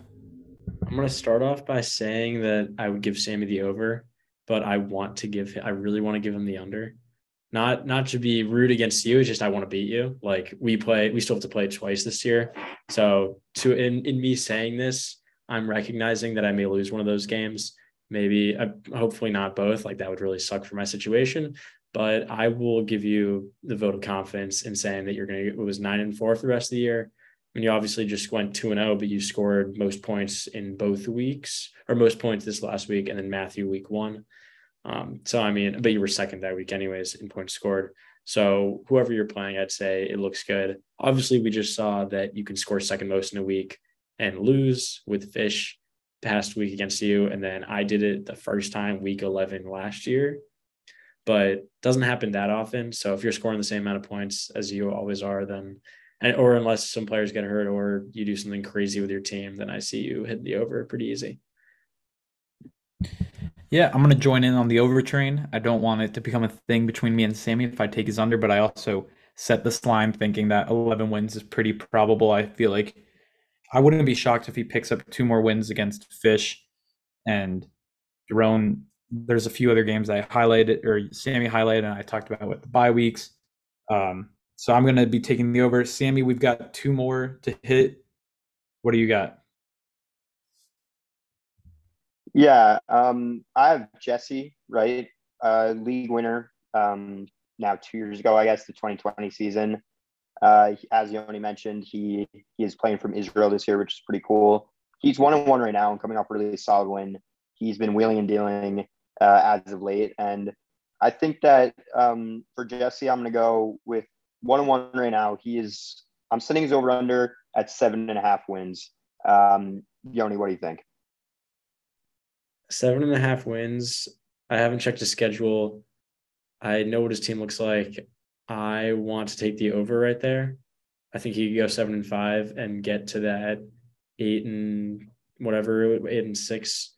I'm going to start off by saying that I would give Sammy the over, but I want to give I really want to give him the under not not to be rude against you. It's just I want to beat you. Like we play, we still have to play twice this year. So to in in me saying this, I'm recognizing that I may lose one of those games. Maybe, uh, hopefully not both. Like that would really suck for my situation. But I will give you the vote of confidence in saying that you're going to. It was nine and four for the rest of the year. And you obviously just went two and oh, but you scored most points in both weeks, or most points this last week, and then Matthew week one. Um, so I mean, but you were second that week anyways in points scored. So whoever you're playing, I'd say it looks good. Obviously, we just saw that you can score second most in a week and lose with Fish past week against you, and then I did it the first time week 11 last year, but doesn't happen that often. So if you're scoring the same amount of points as you always are, then and, or unless some players get hurt or you do something crazy with your team, then I see you hit the over pretty easy. Yeah, I'm to join in on the overtrain. I don't want it to become a thing between me and Sammy if I take his under, but I also set this line thinking that 11 wins is pretty probable. I feel like I wouldn't be shocked if he picks up two more wins against Fish and Daron. There's a few other games I highlighted or Sammy highlighted and I talked about with the bye weeks. Um, so I'm going to be taking the over. Sammy, we've got two more to hit. What do you got? Yeah, um, I have Jesse, right? Uh, league winner um, now two years ago, I guess, the 2020 season. Uh, as Yoni mentioned, he he is playing from Israel this year, which is pretty cool. He's one and one right now and coming off a really solid win. He's been wheeling and dealing uh, as of late, and I think that um, for Jesse, I'm going to go with one and one right now. He is. I'm setting his over under at seven and a half wins. Um, Yoni, what do you think? seven and a half wins. I haven't checked his schedule. I know what his team looks like. I want to take the over right there. I think he could go seven and five and get to that eight and whatever, eight and six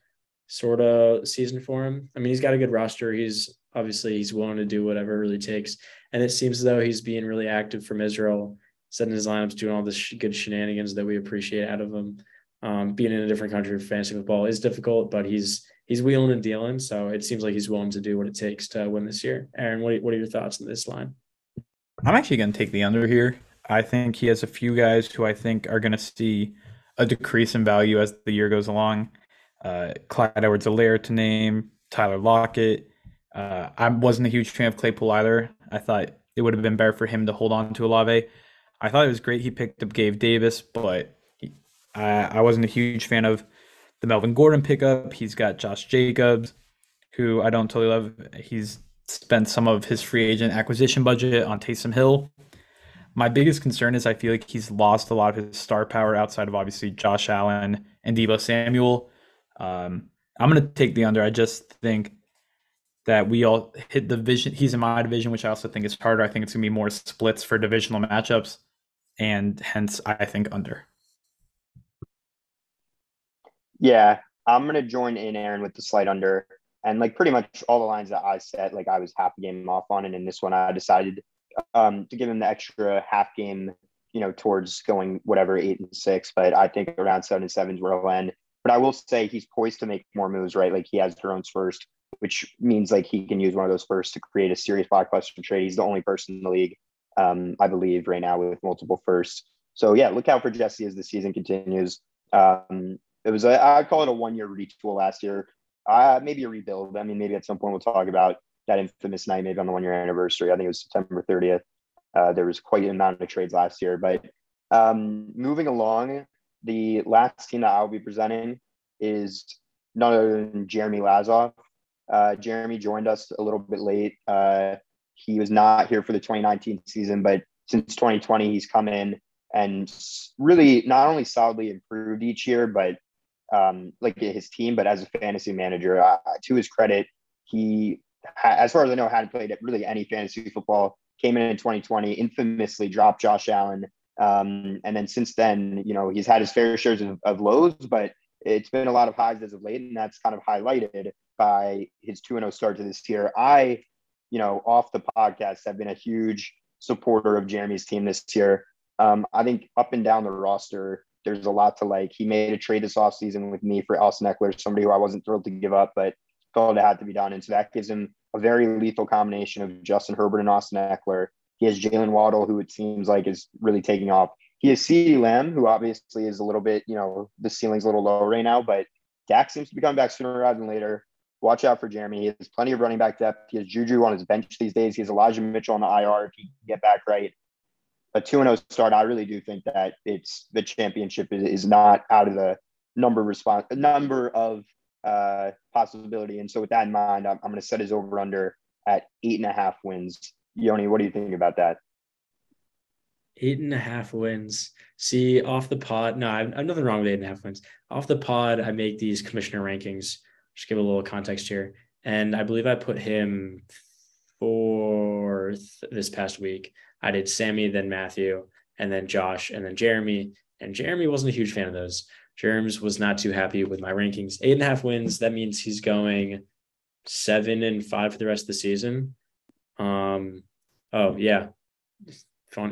sort of season for him. I mean, he's got a good roster. He's obviously he's willing to do whatever it really takes. And it seems as though he's being really active from Israel, setting his lineups, doing all this good shenanigans that we appreciate out of him um, being in a different country for fantasy football is difficult, but he's he's wheeling and dealing. So it seems like he's willing to do what it takes to win this year. Aaron, what what are your thoughts on this line? I'm actually going to take the under here. I think he has a few guys who I think are going to see a decrease in value as the year goes along. Uh, Clyde Edwards-Helaire to name, Tyler Lockett. Uh, I wasn't a huge fan of Claypool either. I thought it would have been better for him to hold on to Olave. I thought it was great he picked up Gabe Davis, but I, I wasn't a huge fan of the Melvin Gordon pickup. He's got Josh Jacobs, who I don't totally love. He's spent some of his free agent acquisition budget on Taysom Hill. My biggest concern is I feel like he's lost a lot of his star power outside of obviously Josh Allen and Deebo Samuel. Um, I'm going to take the under. I just think that we all hit the vision. He's in my division, which I also think is harder. I think it's going to be more splits for divisional matchups, and hence I think under. Yeah, I'm gonna join in Aaron with the slight under, and like pretty much all the lines that I set, like I was half a game off on, and in this one I decided um, to give him the extra half game, you know, towards going whatever eight and six. But I think around seven and seven is where he'll end. But I will say he's poised to make more moves, right? Like he has drones first, which means like he can use one of those first to create a serious blockbuster trade. He's the only person in the league, um, I believe, right now with multiple firsts. So yeah, look out for Jesse as the season continues. Um, it was a, I'd call it a one year retool last year. Uh, maybe a rebuild. I mean, maybe at some point we'll talk about that infamous night, maybe on the one year anniversary. I think it was September 30th. Uh, there was quite an amount of trades last year. But um, moving along, the last team that I'll be presenting is none other than Jeremy Lazoff. Uh, Jeremy joined us a little bit late. Uh, he was not here for the 2019 season, but since 2020, he's come in and really not only solidly improved each year, but um, like his team, but as a fantasy manager, uh, to his credit, he, as far as I know, hadn't played really any fantasy football. Came in in 2020, infamously dropped Josh Allen, um, and then since then, you know, he's had his fair shares of, of lows, but it's been a lot of highs as of late, and that's kind of highlighted by his 2 0 start to this year. I, you know, off the podcast, have been a huge supporter of Jeremy's team this year. Um, I think up and down the roster, there's a lot to like. He made a trade this offseason with me for Austin Ekeler, somebody who I wasn't thrilled to give up, but felt it had to be done. And so that gives him a very lethal combination of Justin Herbert and Austin Ekeler. He has Jaylen Waddle, who it seems like is really taking off. He has CeeDee Lamb, who obviously is a little bit, you know, the ceiling's a little low right now, but Dak seems to be coming back sooner rather than later. Watch out for Jeremy. He has plenty of running back depth. He has Juju on his bench these days. He has Elijah Mitchell on the IR if he can get back right a 2 0 start, I really do think that it's the championship is, is not out of the number response number of uh, possibility. And so with that in mind, I'm, I'm going to set his over under at eight and a half wins. Yoni, what do you think about that? Eight and a half wins. See, off the pod, no, I have nothing wrong with eight and a half wins. Off the pod, I make these commissioner rankings. Just give a little context here. And I believe I put him fourth this past week. I did Sammy, then Matthew, and then Josh, and then Jeremy. And Jeremy wasn't a huge fan of those. Jeremy's was not too happy with my rankings. Eight and a half wins. That means he's going seven and five for the rest of the season. Um, oh yeah.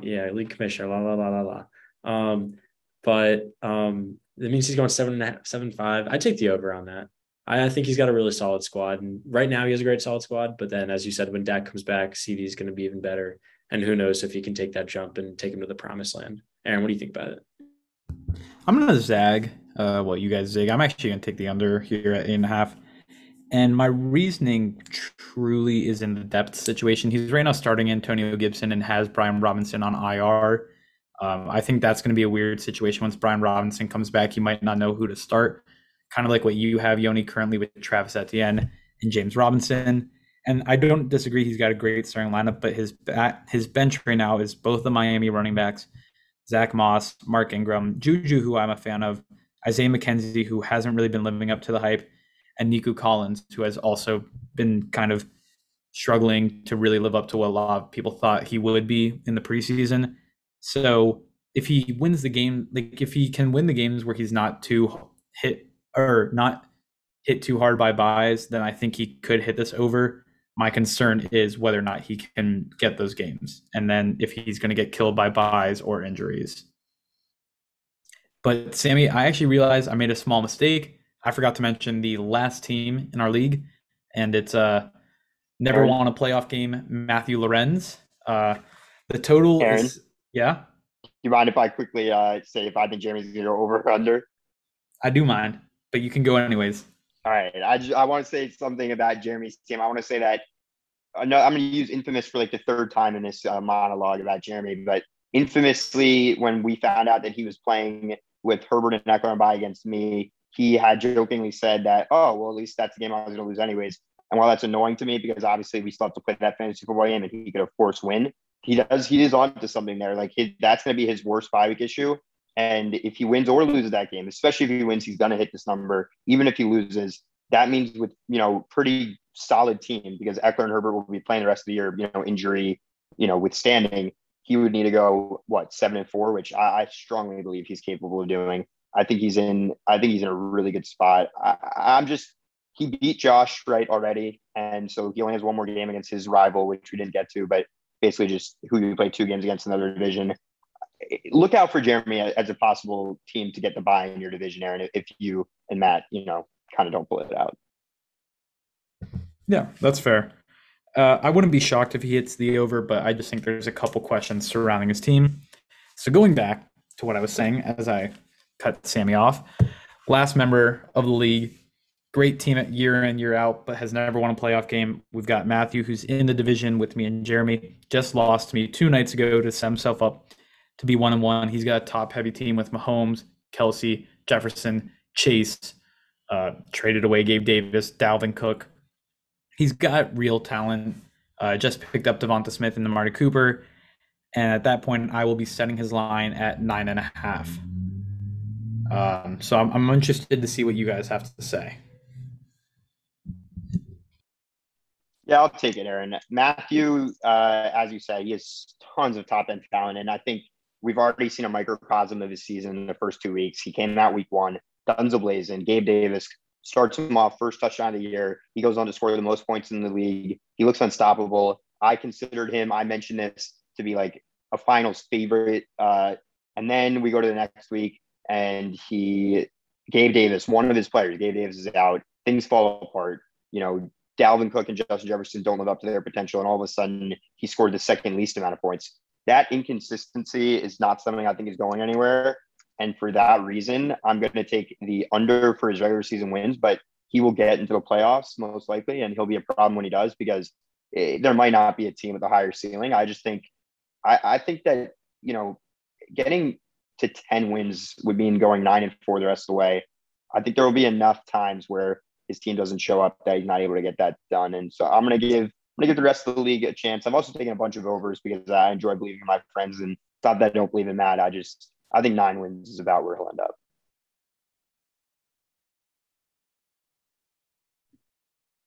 Yeah, league commissioner. La la la la la. Um, but um, that means he's going seven and a half, seven five. I take the over on that. I, I think he's got a really solid squad, and right now he has a great solid squad. But then, as you said, when Dak comes back, CeeDee is going to be even better. And who knows if he can take that jump and take him to the promised land. Aaron, what do you think about it? I'm gonna zag. Uh, well, you guys zig. I'm actually gonna take the under here at eight and a half. And my reasoning truly is in the depth situation. He's right now starting Antonio Gibson and has Brian Robinson on IR. Um, I think that's going to be a weird situation once Brian Robinson comes back. He might not know who to start, kind of like what you have, Yoni, currently with Travis Etienne and James Robinson. And I don't disagree. He's got a great starting lineup, but his his bench right now is both the Miami running backs, Zach Moss, Mark Ingram, Juju, who I'm a fan of, Isaiah McKenzie, who hasn't really been living up to the hype, and Nico Collins, who has also been kind of struggling to really live up to what a lot of people thought he would be in the preseason. So if he wins the game, like if he can win the games where he's not too hit or not hit too hard by buys, then I think he could hit this over. My concern is whether or not he can get those games, and then if he's going to get killed by buys or injuries. But Sammy, I actually realized I made a small mistake. I forgot to mention the last team in our league, and it's uh never Aaron. won a playoff game. Matthew Lorenz. Uh, the total Aaron, is yeah. Do you mind if I quickly uh, say if I think Jeremy's going to go over or under? I do mind, but you can go anyways. All right. I just, I want to say something about Jeremy's team. I want to say that uh, no, I'm going to use infamous for like the third time in this uh, monologue about Jeremy, but infamously when we found out that he was playing with Herbert and Ekeler by against me, he had jokingly said that, oh, well, at least that's the game I was going to lose anyways. And while that's annoying to me because obviously we still have to play that fantasy football game and he could of course win, he does he is on to something there. Like his, that's going to be his worst bye week issue. And if he wins or loses that game, especially if he wins, he's going to hit this number. Even if he loses, that means with you know pretty solid team because Ekeler and Herbert will be playing the rest of the year. You know, injury, you know, withstanding, he would need to go what seven and four, which I, I strongly believe he's capable of doing. I think he's in. I think he's in a really good spot. I, I'm just he beat Josh right already, and so he only has one more game against his rival, which we didn't get to, but basically just who you play two games against another division. Look out for Jeremy as a possible team to get the buy in your division, Aaron. If you and Matt, you know, kind of don't pull it out. Yeah, that's fair. Uh, I wouldn't be shocked if he hits the over, but I just think there's a couple questions surrounding his team. So going back to what I was saying as I cut Sammy off, last member of the league, great team year in year out, but has never won a playoff game. We've got Matthew, who's in the division with me and Jeremy, just lost me two nights ago to set himself up to be one and one. He's got a top heavy team with Mahomes, Kelce, Jefferson, Chase, uh, traded away Gabe Davis, Dalvin Cook. He's got real talent. Uh, just picked up DeVonta Smith and Amari Cooper. And at that point, I will be setting his line at nine and a half. Um, so I'm, I'm interested to see what you guys have to say. Yeah, I'll take it, Aaron. Matthew, uh, as you say, he has tons of top end talent, and I think we've already seen a microcosm of his season in the first two weeks. He came out week one, guns ablazing. Gabe Davis starts him off first touchdown of the year. He goes on to score the most points in the league. He looks unstoppable. I considered him. I mentioned this to be like a finals favorite. Uh, and then we go to the next week, and he, Gabe Davis, one of his players, Gabe Davis is out. Things fall apart. You know, Dalvin Cook and Justin Jefferson don't live up to their potential, and all of a sudden he scored the second least amount of points. That inconsistency is not something I think is going anywhere. And for that reason, I'm going to take the under for his regular season wins, but he will get into the playoffs most likely, and he'll be a problem when he does because it, there might not be a team with a higher ceiling. I just think, I, I think that you know, getting to ten wins would mean going nine and four the rest of the way. I think there will be enough times where his team doesn't show up that he's not able to get that done. And so I'm going to give I'm going to give the rest of the league a chance. I've also taken a bunch of overs because I enjoy believing in my friends and not that I don't believe in that. I just I think nine wins is about where he'll end up.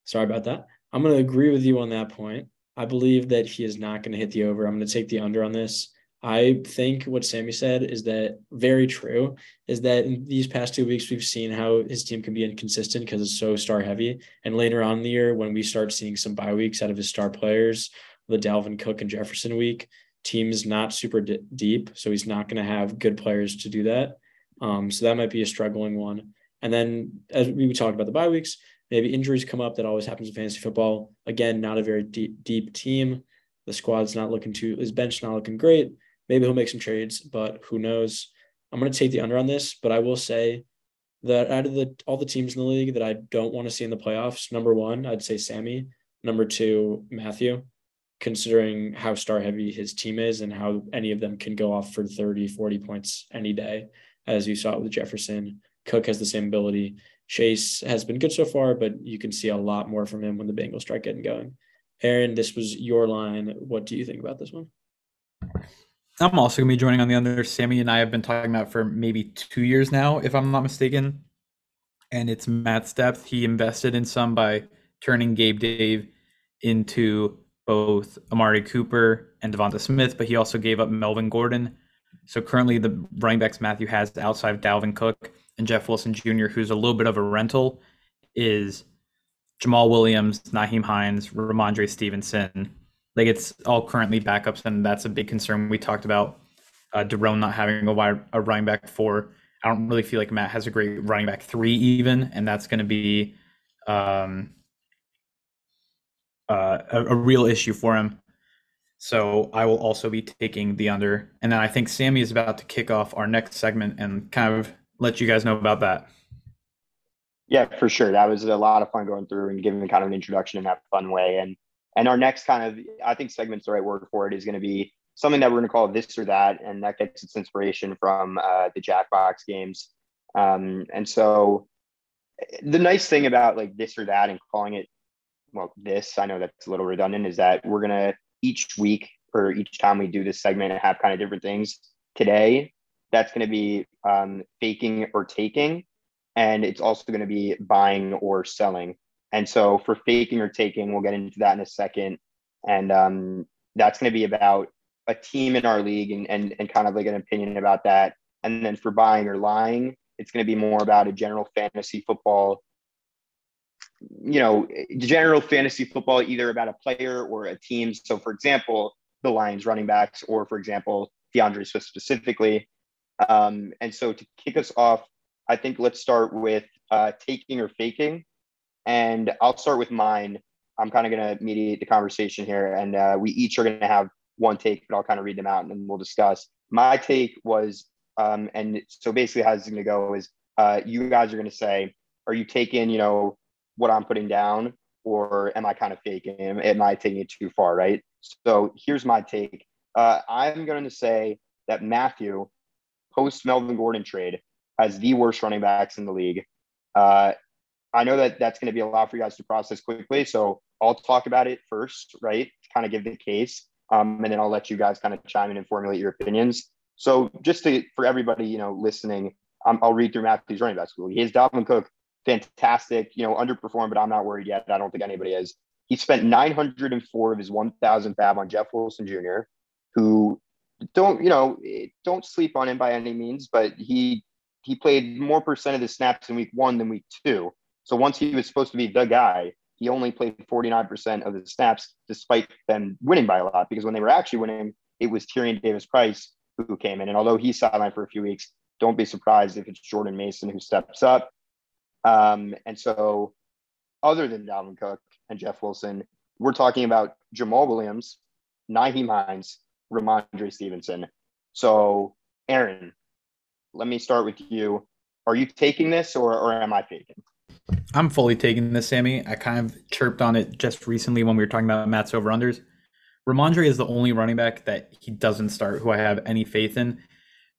Sorry about that. I'm going to agree with you on that point. I believe that he is not going to hit the over. I'm going to take the under on this. I think what Sammy said is that very true. Is that in these past two weeks we've seen how his team can be inconsistent because it's so star heavy. And later on in the year, when we start seeing some bye weeks out of his star players, the Dalvin Cook and Jefferson week, team's not super d- deep, so he's not going to have good players to do that. Um, so that might be a struggling one. And then as we talked about the bye weeks, maybe injuries come up. That always happens in fantasy football. Again, not a very deep deep team. The squad's not looking too. His bench not looking great Maybe he'll make some trades, but who knows? I'm going to take the under on this, but I will say that out of the all the teams in the league that I don't want to see in the playoffs, number one, I'd say Sammy. Number two, Matthew, considering how star heavy his team is and how any of them can go off for 30, 40 points any day, as you saw with Jefferson. Cook has the same ability. Chase has been good so far, but you can see a lot more from him when the Bengals start getting going. Aaron, this was your line. What do you think about this one? I'm also gonna be joining on the under. Sammy and I have been talking about for maybe two years now, if I'm not mistaken. And it's Matt's depth. He invested in some by turning Gabe Dave into both Amari Cooper and DeVonta Smith, but he also gave up Melvin Gordon. So currently, the running backs Matthew has outside of Dalvin Cook and Jeff Wilson Jr., who's a little bit of a rental, is Jamaal Williams, Nyheim Hines, Rhamondre Stevenson, like it's all currently backups, and that's a big concern. We talked about uh, Daron not having a wide a running back four. I don't really feel like Matt has a great running back three even, and that's going to be um, uh, a, a real issue for him. So I will also be taking the under, and then I think Sammy is about to kick off our next segment and kind of let you guys know about that. Yeah, for sure. That was a lot of fun going through and giving kind of an introduction in that fun way. And and our next kind of, I think segment's the right word for it, is going to be something that we're going to call this or that. And that gets its inspiration from uh, the Jackbox games. Um, and so the nice thing about like this or that and calling it, well, this, I know that's a little redundant, is that we're going to each week or each time we do this segment have kind of different things. Today, that's going to be um, faking or taking. And it's also going to be buying or selling. And so for faking or taking, we'll get into that in a second. And um, that's going to be about a team in our league and, and, and kind of like an opinion about that. And then for buying or lying It's going to be more about a general fantasy football, you know, general fantasy football, either about a player or a team. So, for example, the Lions running backs, or for example, D'Andre Swift specifically. Um, and so to kick us off, I think let's start with uh, taking or faking. And I'll start with mine. I'm kind of going to mediate the conversation here, and uh, we each are going to have one take, but I'll kind of read them out and then we'll discuss. My take was, um, and so basically how this is going to go is uh, you guys are going to say, are you taking, you know, what I'm putting down, or am I kind of faking? Am I taking it too far? Right. So here's my take. Uh, I'm going to say that Matthew, post Melvin Gordon trade, has the worst running backs in the league. Uh, I know that that's going to be a lot for you guys to process quickly. So I'll talk about it first, right? Kind of give the case. Um, and then I'll let you guys kind of chime in and formulate your opinions. So just to, for everybody, you know, listening, um, I'll read through Matthew's running back school. He has Dalvin Cook, fantastic, you know, underperformed, but I'm not worried yet. I don't think anybody is. He spent 904 of his 1,000 fab on Jeff Wilson Jr., who don't, you know, don't sleep on him by any means, but he he played more percent of the snaps in week one than week two. So once he was supposed to be the guy, he only played 49% of the snaps despite them winning by a lot because when they were actually winning, it was Tyrion Davis Price who came in. And although he's sidelined for a few weeks, don't be surprised if it's Jordan Mason who steps up. Um, and so, other than Dalvin Cook and Jeff Wilson, we're talking about Jamaal Williams, Nyheim Hines, Rhamondre Stevenson. So, Aaron, let me start with you. Are you taking this or, or am I faking? I'm fully taking this, Sammy. I kind of chirped on it just recently when we were talking about Matt's over unders. Rhamondre is the only running back that he doesn't start who I have any faith in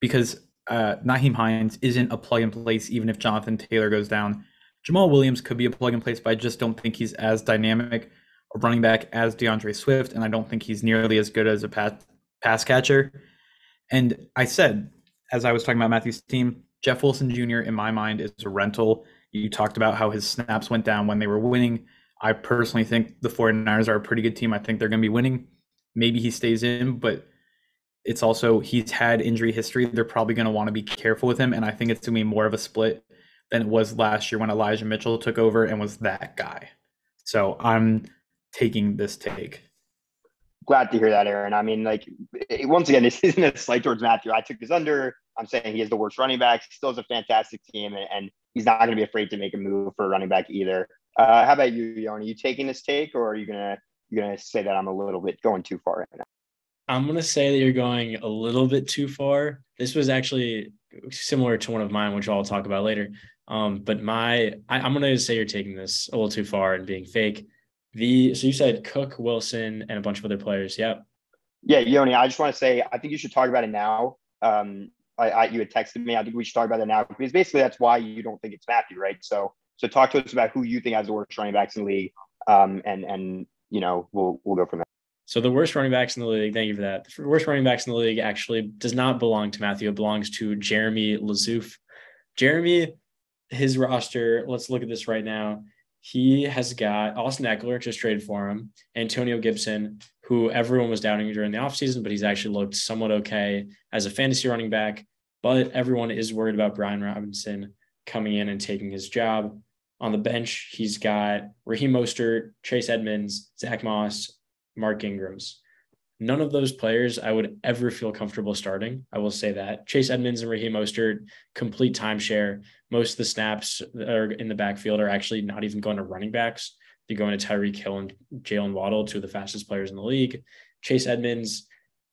because uh, Nyheim Hines isn't a plug and place even if Jonathan Taylor goes down. Jamaal Williams could be a plug and place, but I just don't think he's as dynamic a running back as D'Andre Swift, and I don't think he's nearly as good as a pass, pass catcher. And I said, as I was talking about Matthew's team, Jeff Wilson Jr. in my mind is a rental. You talked about how his snaps went down when they were winning. I personally think the 49ers are a pretty good team. I think they're going to be winning. Maybe he stays in, but it's also he's had injury history. They're probably going to want to be careful with him. And I think it's going to be more of a split than it was last year when Elijah Mitchell took over and was that guy. So I'm taking this take. Glad to hear that, Aaron. I mean, like, once again, this isn't a slight towards Matthew. I took this under. I'm saying he has the worst running back. He still has a fantastic team, and, and he's not going to be afraid to make a move for a running back either. Uh, how about you, Yoni? Are you taking this take, or are you gonna you gonna say that I'm a little bit going too far right now? I'm gonna say that you're going a little bit too far. This was actually similar to one of mine, which I'll talk about later. Um, but my I, I'm gonna say you're taking this a little too far and being fake. The so you said Cook, Wilson, and a bunch of other players. Yep. Yeah, Yoni. I just want to say I think you should talk about it now. Um, I, I, you had texted me. I think we should talk about it now because basically that's why you don't think it's Matthew, right? So so talk to us about who you think has the worst running backs in the league, um, and and you know we'll we'll go from there. So the worst running backs in the league, thank you for that. The worst running backs in the league actually does not belong to Matthew. It belongs to Jeremy Lazouf. Jeremy, his roster, let's look at this right now. He has got Austin Ekeler just traded for him, Antonio Gibson, who everyone was doubting during the offseason, but he's actually looked somewhat okay as a fantasy running back. But everyone is worried about Brian Robinson coming in and taking his job. On the bench, he's got Raheem Mostert, Chase Edmonds, Zach Moss, Mark Ingrams. None of those players I would ever feel comfortable starting. I will say that. Chase Edmonds and Raheem Mostert, complete timeshare. Most of the snaps that are in the backfield are actually not even going to running backs. They're going to Tyreek Hill and Jaylen Waddle, two of the fastest players in the league. Chase Edmonds,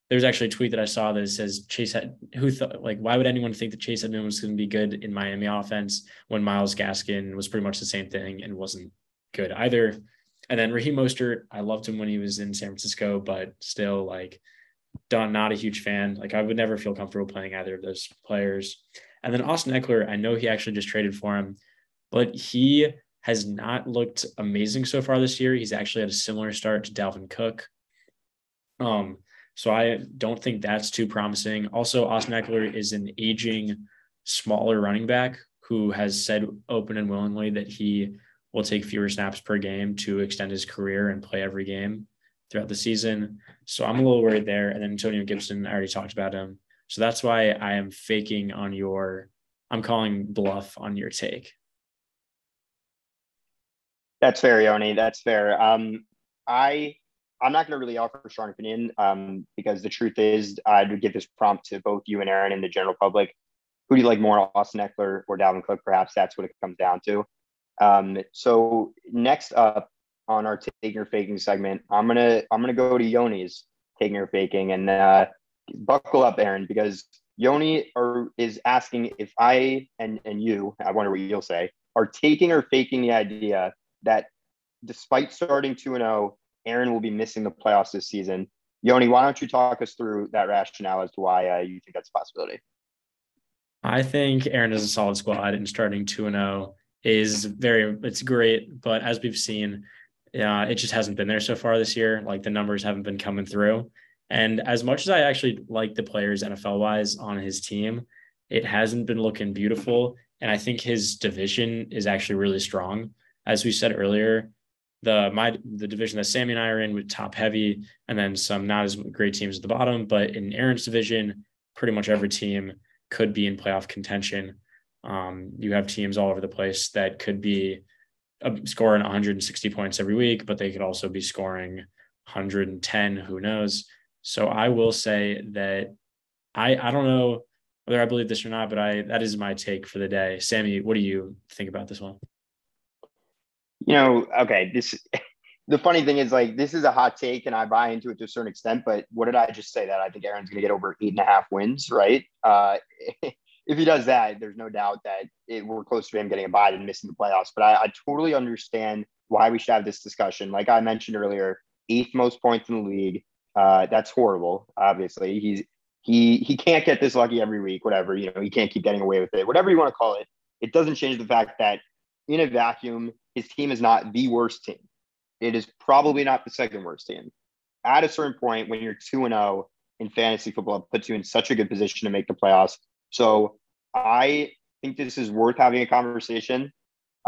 there's actually a tweet that I saw that says Chase who thought like why would anyone think that Chase Edmonds was going to be good in Miami offense when Myles Gaskin was pretty much the same thing and wasn't good either. And then Raheem Mostert, I loved him when he was in San Francisco, but still like done not a huge fan. Like I would never feel comfortable playing either of those players. And then Austin Ekeler, I know he actually just traded for him, but he has not looked amazing so far this year. He's actually had a similar start to Dalvin Cook. Um, so I don't think that's too promising. Also, Austin Ekeler is an aging, smaller running back who has said open and willingly that he will take fewer snaps per game to extend his career and play every game throughout the season. So I'm a little worried there. And then Antonio Gibson, I already talked about him. So that's why I am faking on your I'm calling bluff on your take. That's fair, Yoni. That's fair. Um, I I'm not going to really offer a strong opinion um, because the truth is, I'd give this prompt to both you and Aaron and the general public. Who do you like more, Austin Ekeler or Dalvin Cook? Perhaps that's what it comes down to. Um, so next up on our taking or faking segment, I'm gonna I'm gonna go to Yoni's taking or faking, and uh, buckle up, Aaron, because Yoni are, is asking if I and and you, I wonder what you'll say, are taking or faking the idea that despite starting two and zero, oh, Aaron will be missing the playoffs this season. Yoni, why don't you talk us through that rationale as to why uh, you think that's a possibility? I think Aaron is a solid squad and starting 2 and 0 is very it's great, but as we've seen, yeah, it just hasn't been there so far this year. Like the numbers haven't been coming through. And as much as I actually like the players NFL wise on his team, it hasn't been looking beautiful. And I think his division is actually really strong. As we said earlier, the my the division that Sammy and I are in with top heavy, and then some not as great teams at the bottom. But in Aaron's division, pretty much every team could be in playoff contention. Um, you have teams all over the place that could be uh, scoring 160 points every week, but they could also be scoring 110. Who knows? So I will say that I I don't know whether I believe this or not, but I that is my take for the day. Sammy, what do you think about this one? You know, okay, this the funny thing is like this is a hot take and I buy into it to a certain extent, but what did I just say that I think Aaron's gonna get over eight and a half wins, right? Uh if he does that, there's no doubt that it, we're close to him getting a bye and missing the playoffs. But I, I totally understand why we should have this discussion. Like I mentioned earlier, eighth most points in the league. Uh, that's horrible. Obviously, he's he he can't get this lucky every week. Whatever you know, he can't keep getting away with it. Whatever you want to call it, it doesn't change the fact that in a vacuum, his team is not the worst team. It is probably not the second worst team. At a certain point, when you're two and zero oh in fantasy football, it puts you in such a good position to make the playoffs. So I think this is worth having a conversation.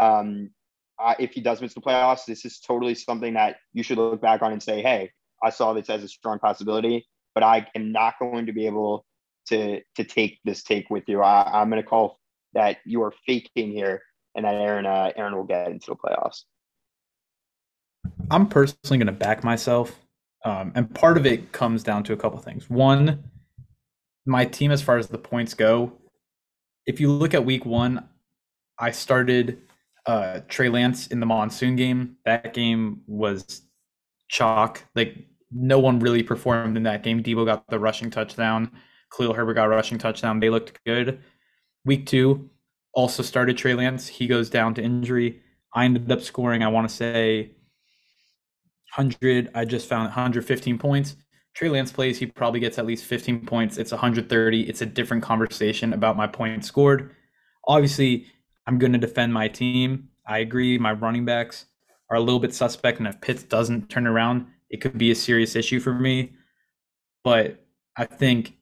Um, uh, if he does miss the playoffs, this is totally something that you should look back on and say, "Hey, I saw this as a strong possibility, but I am not going to be able to to take this take with you. I, am going to call that you are faking here, and that Aaron uh, Aaron will get into the playoffs." I'm personally going to back myself, um, and part of it comes down to a couple things. One, my team, as far as the points go, if you look at week one, I started uh, Trey Lance in the monsoon game. That game was chalk. Like no one really performed in that game. Deebo got the rushing touchdown. Khalil Herbert got a rushing touchdown. They looked good. Week two, also started Trey Lance. He goes down to injury. I ended up scoring, I want to say, 100. I just found 115 points. Trey Lance plays, he probably gets at least 15 points. It's 130. It's a different conversation about my points scored. Obviously, I'm going to defend my team. I agree. My running backs are a little bit suspect, and if Pitts doesn't turn around, it could be a serious issue for me. But I think,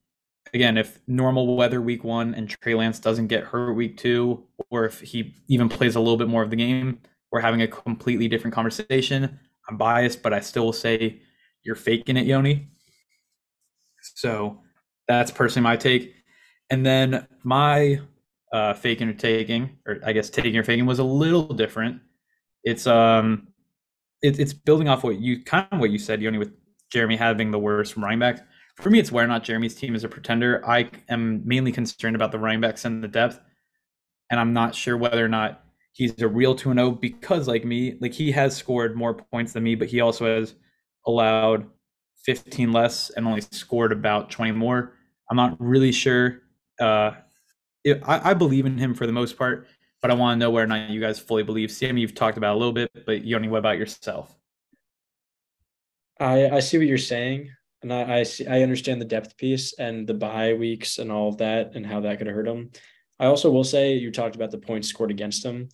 again, if normal weather week one and Trey Lance doesn't get hurt week two, or if he even plays a little bit more of the game, we're having a completely different conversation. I'm biased, but I still will say you're faking it, Yoni. So that's personally my take. And then my uh, faking or taking, or I guess taking or faking, was a little different. It's um, it, it's building off what you kind of what you said, Yoni, with Jeremy having the worst running backs. For me, it's where not Jeremy's team is a pretender. I am mainly concerned about the running backs and the depth, and I'm not sure whether or not he's a real 2 0 because, like me, like he has scored more points than me, but he also has allowed 15 less and only scored about 20 more. I'm not really sure. Uh, it, I, I, believe in him for the most part, but I want to know whether or not you guys fully believe. Sammy, you've talked about a little bit, but you Yoni, what about yourself? I, I see what you're saying. And I, I see I understand the depth piece and the bye weeks and all of that and how that could hurt him. I also will say you talked about the points scored against him.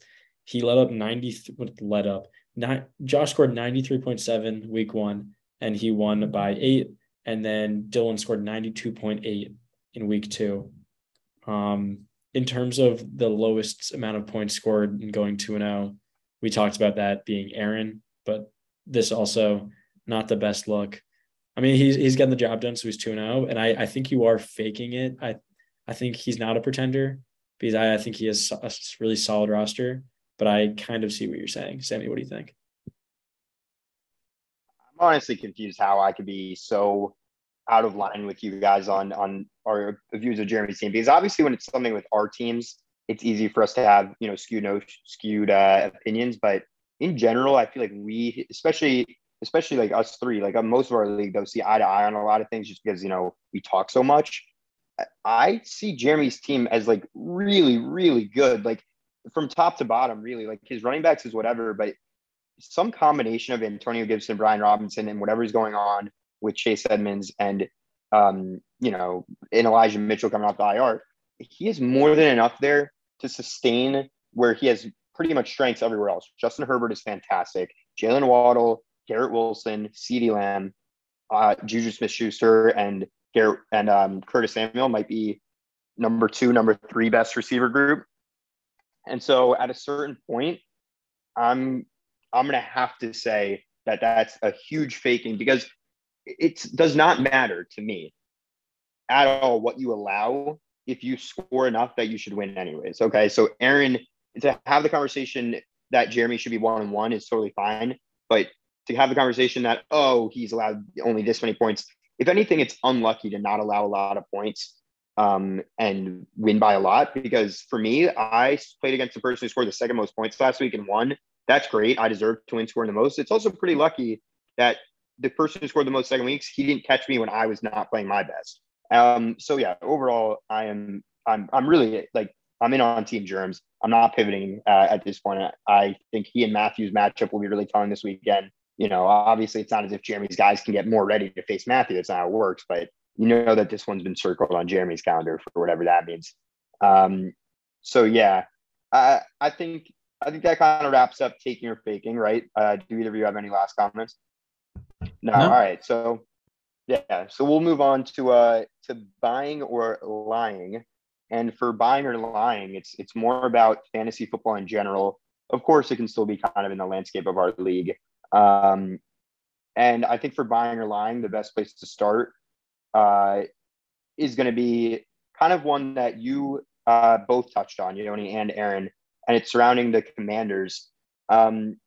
He let up 90 let up. Not, Josh scored 93.7 week one and he won by eight. And then Dylan scored 92.8 in week two. Um, in terms of the lowest amount of points scored and going 2 0, we talked about that being Aaron, but this also not the best look. I mean, he's he's getting the job done, so he's 2 0. And I, I think you are faking it. I I think he's not a pretender. because I, I think he has a really solid roster. But I kind of see what you're saying, Sammy. What do you think? Honestly confused how I could be so out of line with you guys on on our views of Jeremy's team because obviously when it's something with our teams, it's easy for us to have you know skewed no skewed uh, opinions. But in general, I feel like we, especially especially like us three, like uh, most of our league, they'll see eye to eye on a lot of things just because you know we talk so much. I see Jeremy's team as like really, really good, like from top to bottom, really. Like his running backs is whatever, but some combination of Antonio Gibson, Brian Robinson, and whatever's going on with Chase Edmonds and um, you know, and Elijah Mitchell coming off the IR, he has more than enough there to sustain where he has pretty much strengths everywhere else. Justin Herbert is fantastic. Jaylen Waddle, Garrett Wilson, CeeDee Lamb, uh, Juju Smith Schuster, and Garrett and um, Curtis Samuel might be number two, number three best receiver group. And so at a certain point, I'm I'm gonna have to say that that's a huge faking because it does not matter to me at all what you allow if you score enough that you should win anyways. Okay. So Aaron, to have the conversation that Jeremy should be one on one is totally fine. But to have the conversation that, oh, he's allowed only this many points, if anything, it's unlucky to not allow a lot of points um, and win by a lot. Because for me, I played against the person who scored the second most points last week and won. That's great. I deserve to win scoring the most. It's also pretty lucky that the person who scored the most second weeks, he didn't catch me when I was not playing my best. Um, so yeah, overall, I am I'm I'm really like I'm in on Team Germs. I'm not pivoting uh, at this point. I think he and Matthews matchup will be really telling this weekend. You know, obviously, it's not as if Jeremy's guys can get more ready to face Matthew. That's not how it works. But you know that this one's been circled on Jeremy's calendar for whatever that means. Um, so yeah, I I think I think that kind of wraps up taking or faking, right? Uh, do either of you have any last comments? No. no. All right. So yeah. So we'll move on to uh to buying or lying. And for buying or lying, it's it's more about fantasy football in general. Of course, it can still be kind of in the landscape of our league. Um, and I think for buying or lying, the best place to start uh, is going to be kind of one that you uh, both touched on, Yoni and Aaron, and it's surrounding the commanders. Um,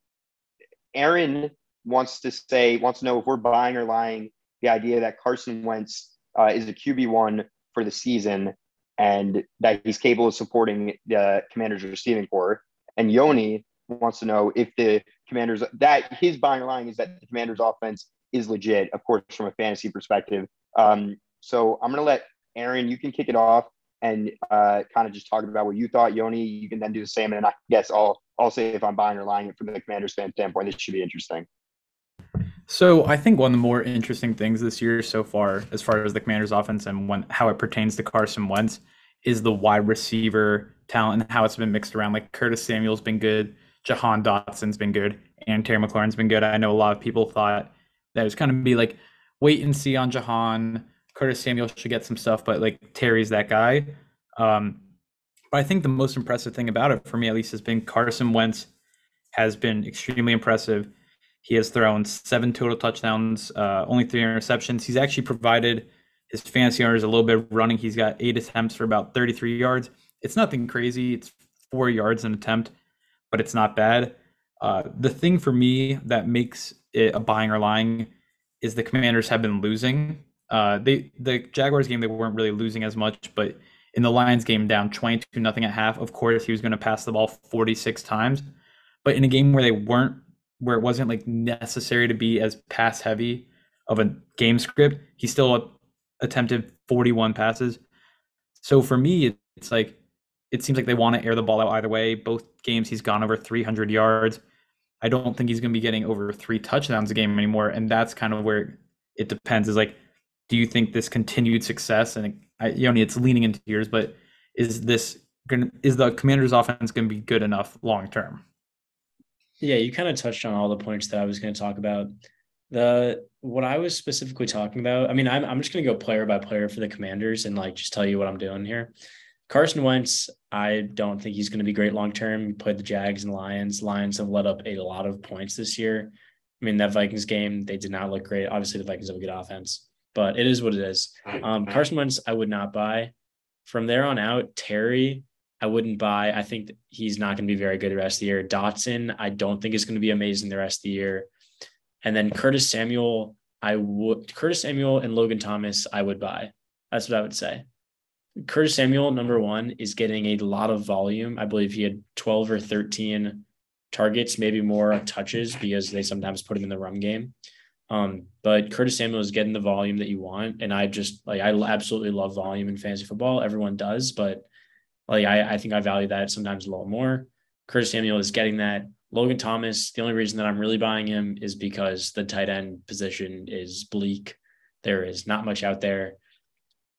Aaron wants to say, wants to know if we're buying or lying the idea that Carson Wentz uh, is a QB1 for the season and that he's capable of supporting the commander's receiving core. And Yoni wants to know if the commanders, that his buying or lying is that the commander's offense is legit, of course, from a fantasy perspective. Um, so I'm going to let Aaron, you can kick it off and uh, kind of just talk about what you thought. Yoni, you can then do the same. And I guess I'll, I'll say if I'm buying or lying from the commander's fan standpoint, this should be interesting. So I think one of the more interesting things this year so far, as far as the Commanders' offense and when, how it pertains to Carson Wentz, is the wide receiver talent and how it's been mixed around. Like Curtis Samuel's been good, Jahan Dotson's been good, and Terry McLaurin's been good. I know a lot of people thought that it was kind of be like wait and see on Jahan. Curtis Samuel should get some stuff, but like Terry's that guy. Um, but I think the most impressive thing about it, for me at least, has been Carson Wentz has been extremely impressive he has thrown seven total touchdowns, uh, only three interceptions. He's actually provided his fantasy owners a little bit of running. He's got eight attempts for about 33 yards. It's nothing crazy. It's four yards an attempt, but it's not bad. Uh, the thing for me that makes it a buying or lying is the Commanders have been losing. Uh, they the Jaguars game they weren't really losing as much, but in the Lions game down 22 nothing at half, of course he was going to pass the ball 46 times. But in a game where they weren't where it wasn't like necessary to be as pass heavy of a game script, he still attempted 41 passes. So for me, it's like it seems like they want to air the ball out either way. Both games he's gone over 300 yards. I don't think he's going to be getting over three touchdowns a game anymore, and that's kind of where it depends. Is like, do you think this continued success and I, know it's leaning into yours, but is this gonna is the Commanders' offense going to be good enough long term? Yeah, you kind of touched on all the points that I was going to talk about. The what I was specifically talking about, I mean, I'm I'm just going to go player by player for the Commanders and like just tell you what I'm doing here. Carson Wentz, I don't think he's going to be great long term. He played the Jags and Lions. Lions have let up a lot of points this year. I mean, that Vikings game, they did not look great. Obviously, the Vikings have a good offense, but it is what it is. Um, Carson Wentz, I would not buy. From there on out, Terry, I wouldn't buy. I think he's not going to be very good the rest of the year. Dotson, I don't think is going to be amazing the rest of the year. And then Curtis Samuel, I would Curtis Samuel and Logan Thomas, I would buy. That's what I would say. Curtis Samuel, number one, is getting a lot of volume. I believe he had 12 or 13 targets, maybe more touches because they sometimes put him in the run game. Um, but Curtis Samuel is getting the volume that you want. And I just like, I absolutely love volume in fantasy football. Everyone does, but like, I, I think I value that sometimes a little more. Curtis Samuel is getting that. Logan Thomas, the only reason that I'm really buying him is because the tight end position is bleak. There is not much out there.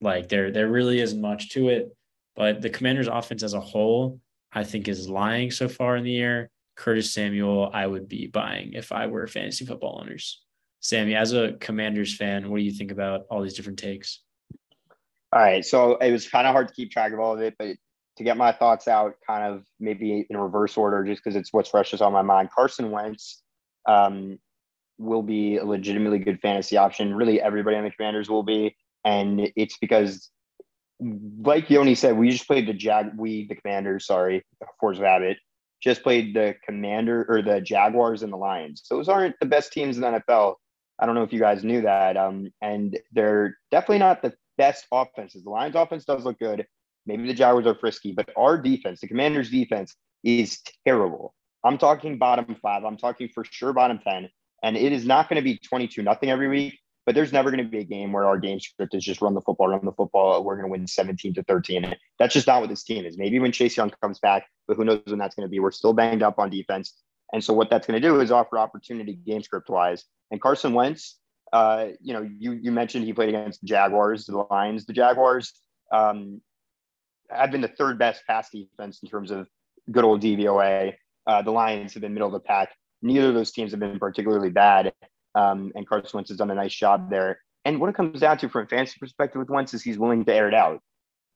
Like there, there really isn't much to it. But the Commanders' offense as a whole, I think, is lying so far in the year. Curtis Samuel, I would be buying if I were fantasy football owners. Sammy, as a Commanders fan, what do you think about all these different takes? All right. So it was kind of hard to keep track of all of it, but to get my thoughts out kind of maybe in reverse order, just because it's what's freshest on my mind. Carson Wentz um, will be a legitimately good fantasy option. Really, everybody on the Commanders will be. And it's because, like Yoni said, we just played the Jag, we, the Commanders, sorry, Force Rabbit, just played the Commander or the Jaguars and the Lions. Those aren't the best teams in the NFL. I don't know if you guys knew that. Um, and they're definitely not the best offenses. The Lions offense does look good. Maybe the Jaguars are frisky, but our defense, the Commanders defense, is terrible. I'm talking bottom five. I'm talking for sure bottom 10. And it is not going to be 22 nothing every week, but there's never going to be a game where our game script is just run the football, run the football. We're going to win 17 to 13. That's just not what this team is. Maybe when Chase Young comes back, but who knows when that's going to be. We're still banged up on defense. And so what that's going to do is offer opportunity game script wise. And Carson Wentz, uh, you know, you you mentioned he played against the Jaguars, the Lions, the Jaguars. Um, have been the third best pass defense in terms of good old DVOA. Uh, the Lions have been middle of the pack. Neither of those teams have been particularly bad. Um, and Carson Wentz has done a nice job there. And what it comes down to from a fantasy perspective with Wentz is he's willing to air it out.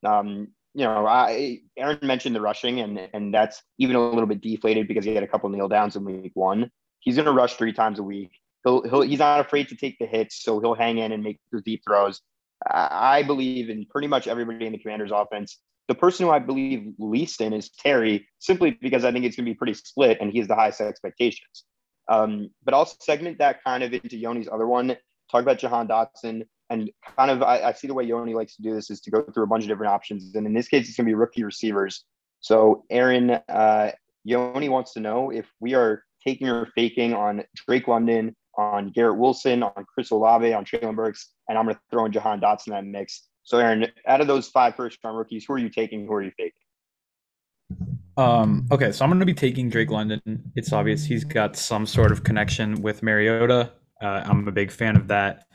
Um, you know, I Aaron mentioned the rushing, and and that's even a little bit deflated because he had a couple kneel downs in week one. He's going to rush three times a week. He'll, he'll he's not afraid to take the hits, so he'll hang in and make the deep throws. I believe in pretty much everybody in the Commanders' offense. The person who I believe least in is Terry, simply because I think it's going to be pretty split, and he has the highest expectations. Um, but I'll segment that kind of into Yoni's other one. Talk about Jahan Dotson, and kind of I, I, see the way Yoni likes to do this is to go through a bunch of different options, and in this case, it's going to be rookie receivers. So Aaron, uh, Yoni wants to know if we are taking or faking on Drake London, on Garrett Wilson, on Chris Olave, on Treylon Burks, and I'm going to throw in Jahan Dotson in that mix. So, Aaron, out of those five first round rookies, who are you taking? Who are you faking? Um, okay, so I'm going to be taking Drake London. It's obvious he's got some sort of connection with Mariota. Uh, I'm a big fan of that.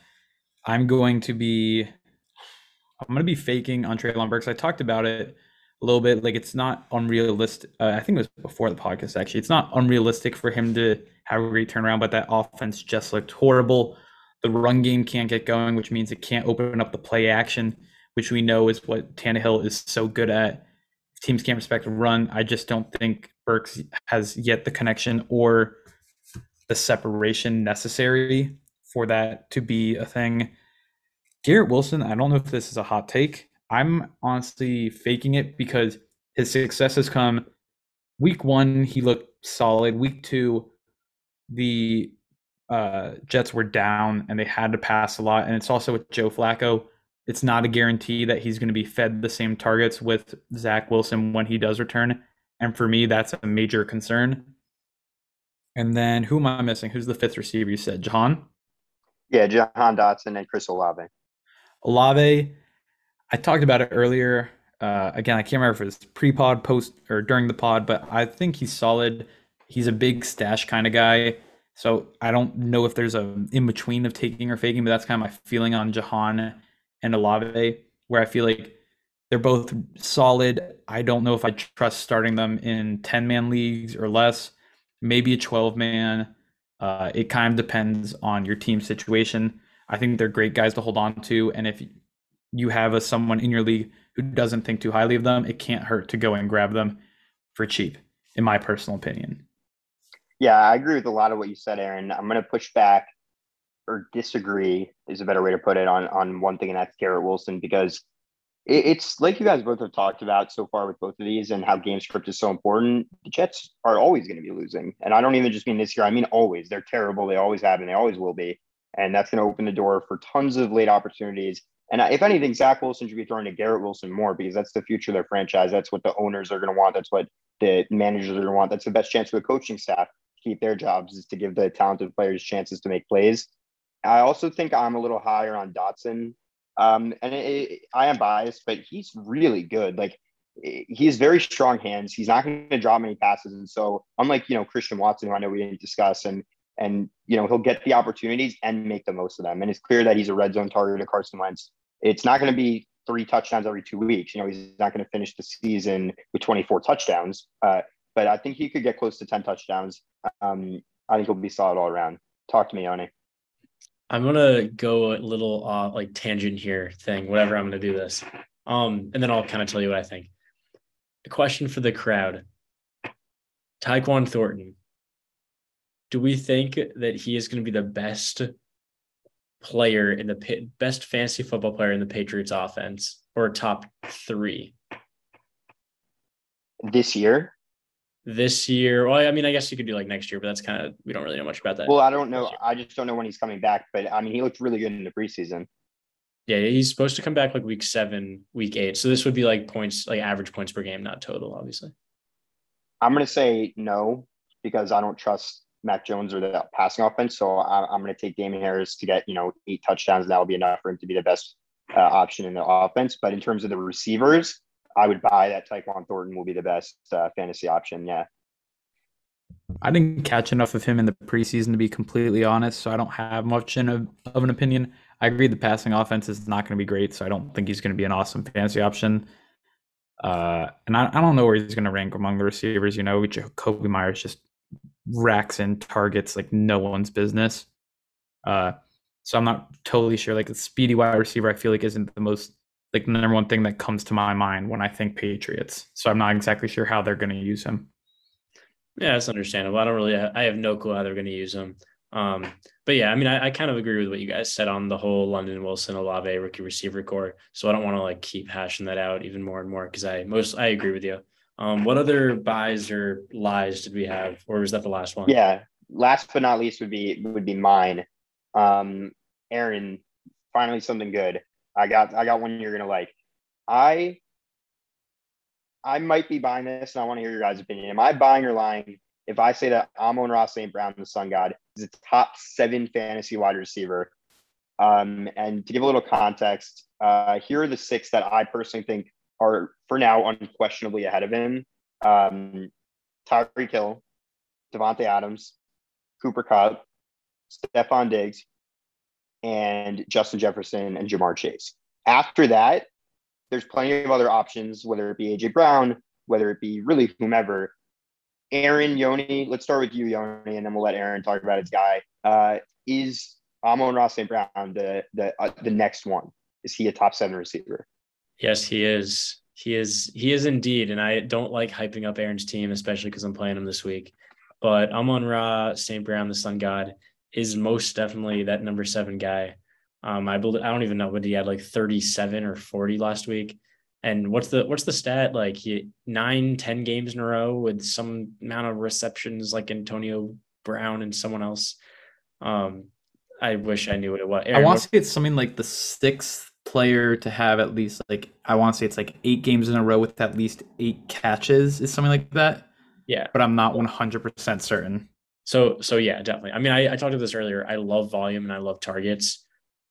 I'm going to be, I'm going to be faking on Treylon Burks. I talked about it a little bit. Like it's not unrealistic. Uh, I think it was before the podcast. Actually, it's not unrealistic for him to have a great turnaround, but that offense just looked horrible. The run game can't get going, which means it can't open up the play action, which we know is what Tannehill is so good at. Teams can't respect the run. I just don't think Burks has yet the connection or the separation necessary for that to be a thing. Garrett Wilson, I don't know if this is a hot take. I'm honestly faking it because his success has come week one, he looked solid. Week two, the uh, Jets were down and they had to pass a lot. And it's also with Joe Flacco. It's not a guarantee that he's going to be fed the same targets with Zach Wilson when he does return. And for me, that's a major concern. And then who am I missing? Who's the fifth receiver you said? Jahan? Yeah, Jahan Dotson and Chris Olave. Olave, I talked about it earlier. Uh, again, I can't remember if it was pre-pod, post, or during the pod, but I think he's solid. He's a big stash kind of guy. So I don't know if there's a in between of taking or faking, but that's kind of my feeling on Jahan and Olave, where I feel like they're both solid. I don't know if I trust starting them in 10 man leagues or less, maybe a 12 man. Uh, it kind of depends on your team situation. I think they're great guys to hold on to. And if you have a someone in your league who doesn't think too highly of them, it can't hurt to go and grab them for cheap, in my personal opinion. Yeah, I agree with a lot of what you said, Aaron. I'm going to push back or disagree is a better way to put it on on one thing, and that's Garrett Wilson because it's like you guys both have talked about so far with both of these and how game script is so important. The Jets are always going to be losing. And I don't even just mean this year, I mean always. They're terrible. They always have and they always will be. And that's going to open the door for tons of late opportunities. And if anything, Zach Wilson should be throwing to Garrett Wilson more because that's the future of their franchise. That's what the owners are going to want. That's what the managers are going to want. That's the best chance for the coaching staff to keep their jobs is to give the talented players chances to make plays. I also think I'm a little higher on Dotson um, and it, it, I am biased, but he's really good. Like he has very strong hands. He's not going to drop many passes, and so unlike you know Christian Watson, who I know we didn't discuss, and and you know he'll get the opportunities and make the most of them. And it's clear that he's a red zone target to Carson Wentz. It's not going to be three touchdowns every two weeks. You know he's not going to finish the season with 24 touchdowns, uh, but I think he could get close to 10 touchdowns. Um, I think he'll be solid all around. Talk to me, Oni. I'm gonna go a little uh, like tangent here thing, whatever. I'm gonna do this, um, and then I'll kind of tell you what I think. A question for the crowd: Tyquan Thornton. Do we think that he is going to be the best player in the best fantasy football player in the Patriots offense, or top three this year? This year. Well, I mean, I guess you could do like next year, but that's kind of we don't really know much about that. Well, I don't know. I just don't know when he's coming back. But I mean, he looked really good in the preseason. Yeah, he's supposed to come back like week seven, week eight. So this would be like points, like average points per game, not total, obviously. I'm gonna say no because I don't trust Mac Jones or the passing offense. So I, am going to take Damien Harris to get you know eight touchdowns. That will be enough for him to be the best uh, option in the offense. But in terms of the receivers, I would buy that Tyquan Thornton will be the best uh, fantasy option. Yeah. I didn't catch enough of him in the preseason to be completely honest, so I don't have much in a, of an opinion. I agree the passing offense is not going to be great, so I don't think he's going to be an awesome fantasy option. Uh, and I, I don't know where he's going to rank among the receivers. You know, Kobe Meyers just racks in targets like no one's business. Uh, so I'm not totally sure. Like a speedy wide receiver, I feel like isn't the most like the number one thing that comes to my mind when I think Patriots. So I'm not exactly sure how they're going to use him. Yeah, that's understandable. I don't really, I have no clue how they're going to use him. Um, but yeah, I mean, I, I, kind of agree with what you guys said on the whole London Wilson Olave rookie receiver core. So I don't want to like keep hashing that out even more and more because I most I agree with you. Um, what other buys or lies did we have, or was that the last one? Yeah, last but not least would be would be mine. Um, Aaron, finally something good. I got I got one you're gonna like. I I might be buying this, and I want to hear your guys' opinion. Am I buying or lying if I say that Amon-Ra St. Brown, the Sun God, is a top seven fantasy wide receiver? Um, and to give a little context, uh, here are the six that I personally think are, for now, unquestionably ahead of him. Um, Tyreek Hill, Davante Adams, Cooper Kupp, Stefon Diggs, and Justin Jefferson and Ja'Marr Chase. After that, there's plenty of other options, whether it be AJ Brown, whether it be really whomever. Aaron Yoni, let's start with you, Yoni, and then we'll let Aaron talk about his guy. Uh, is Amon-Ra St. Brown the the uh, the next one? Is he a top seven receiver? Yes, he is. He is. He is indeed. And I don't like hyping up Aaron's team, especially because I'm playing him this week. But Amon-Ra St. Brown, the Sun God, is most definitely that number seven guy. Um, I believe I don't even know what he had like 37 or 40 last week. And what's the what's the stat like? He nine, 10 games in a row with some amount of receptions like Antonio Brown and someone else. Um, I wish I knew what it was. Aaron, I want to say it's something like the sixth player to have at least like I want to say it's like eight games in a row with at least eight catches is something like that. Yeah, but I'm not 100 percent certain. So so yeah, definitely. I mean, I, I talked about this earlier. I love volume and I love targets.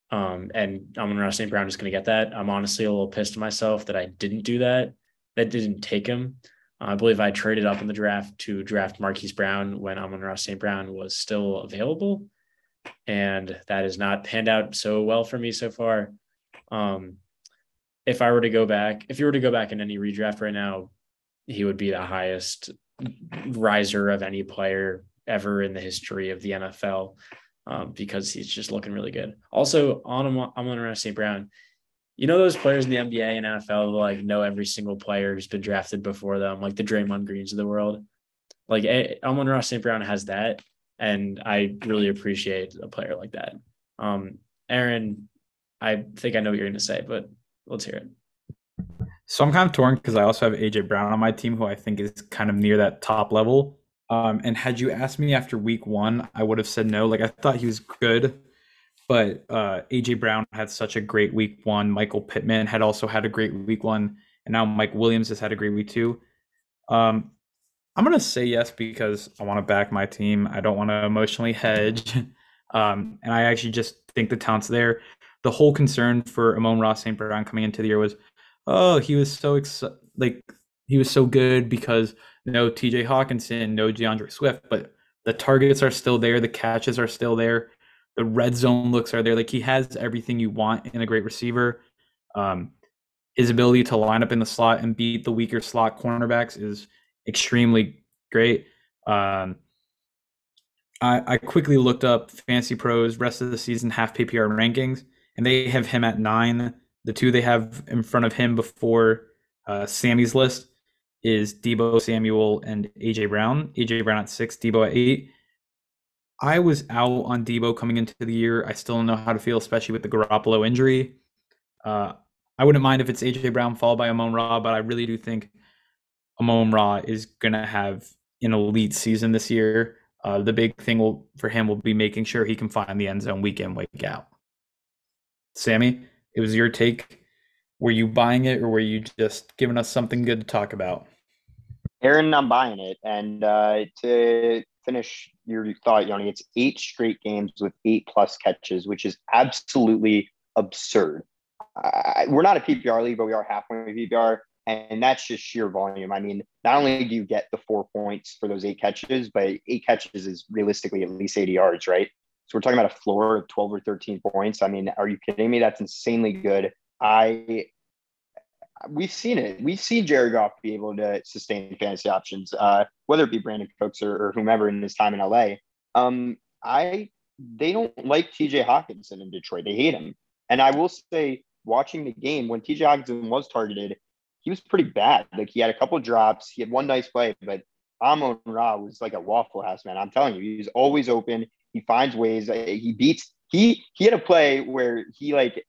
Um, and Amon-Ra St. Brown is going to get that. I'm honestly a little pissed at myself that I didn't do that. That didn't take him. I believe I traded up in the draft to draft Marquise Brown when Amon-Ra St. Brown was still available, and that has not panned out so well for me so far. Um, if I were to go back, if you were to go back in any redraft right now, he would be the highest riser of any player ever in the history of the NFL um, because he's just looking really good. Also, on Amon-Ra St. Brown, you know those players in the NBA and NFL like know every single player who's been drafted before them, like the Draymond Greens of the world. Like Amon-Ra St. Brown has that, and I really appreciate a player like that. Um, Aaron, I think I know what you're going to say, but let's hear it. So I'm kind of torn because I also have AJ Brown on my team, who I think is kind of near that top level. Um, and had you asked me after week one, I would have said no. Like I thought he was good, but uh, AJ Brown had such a great week one. Michael Pittman had also had a great week one, and now Mike Williams has had a great week two. Um, I'm gonna say yes because I want to back my team. I don't want to emotionally hedge, um, and I actually just think the talent's there. The whole concern for Amon-Ra St. Brown coming into the year was, oh, he was so ex- like he was so good because no TJ Hockenson, no D'Andre Swift, but the targets are still there, the catches are still there, the red zone looks are there. Like he has everything you want in a great receiver. Um, his ability to line up in the slot and beat the weaker slot cornerbacks is extremely great. Um, I, I quickly looked up FantasyPros rest of the season half PPR rankings, and they have him at nine. The two they have in front of him before uh, Sammy's list is Deebo Samuel and AJ Brown. AJ Brown at six, Deebo at eight. I was out on Deebo coming into the year. I still don't know how to feel, especially with the Garoppolo injury. Uh, I wouldn't mind if it's AJ Brown followed by Amon-Ra, but I really do think Amon-Ra is going to have an elite season this year. Uh, the big thing will, for him will be making sure he can find the end zone week in, week out. Sammy, it was your take. Were you buying it or were you just giving us something good to talk about? Aaron, I'm buying it. And uh, to finish your thought, Yoni, it's eight straight games with eight plus catches, which is absolutely absurd. We're not a PPR league, but we are halfway PPR. And that's just sheer volume. I mean, not only do you get the four points for those eight catches, but eight catches is realistically at least 80 yards, right? So we're talking about a floor of 12 or 13 points. I mean, are you kidding me? That's insanely good. I we've seen it. We've seen Jared Goff be able to sustain fantasy options, uh, whether it be Brandin Cooks or, or, whomever in his time in LA. Um, I they don't like TJ Hockenson in Detroit. They hate him. And I will say, watching the game when TJ Hockenson was targeted, he was pretty bad. Like he had a couple drops, he had one nice play, but Amon-Ra was like a waffle house, man. I'm telling you, he's always open. He finds ways. Uh, he beats. He he had a play where he like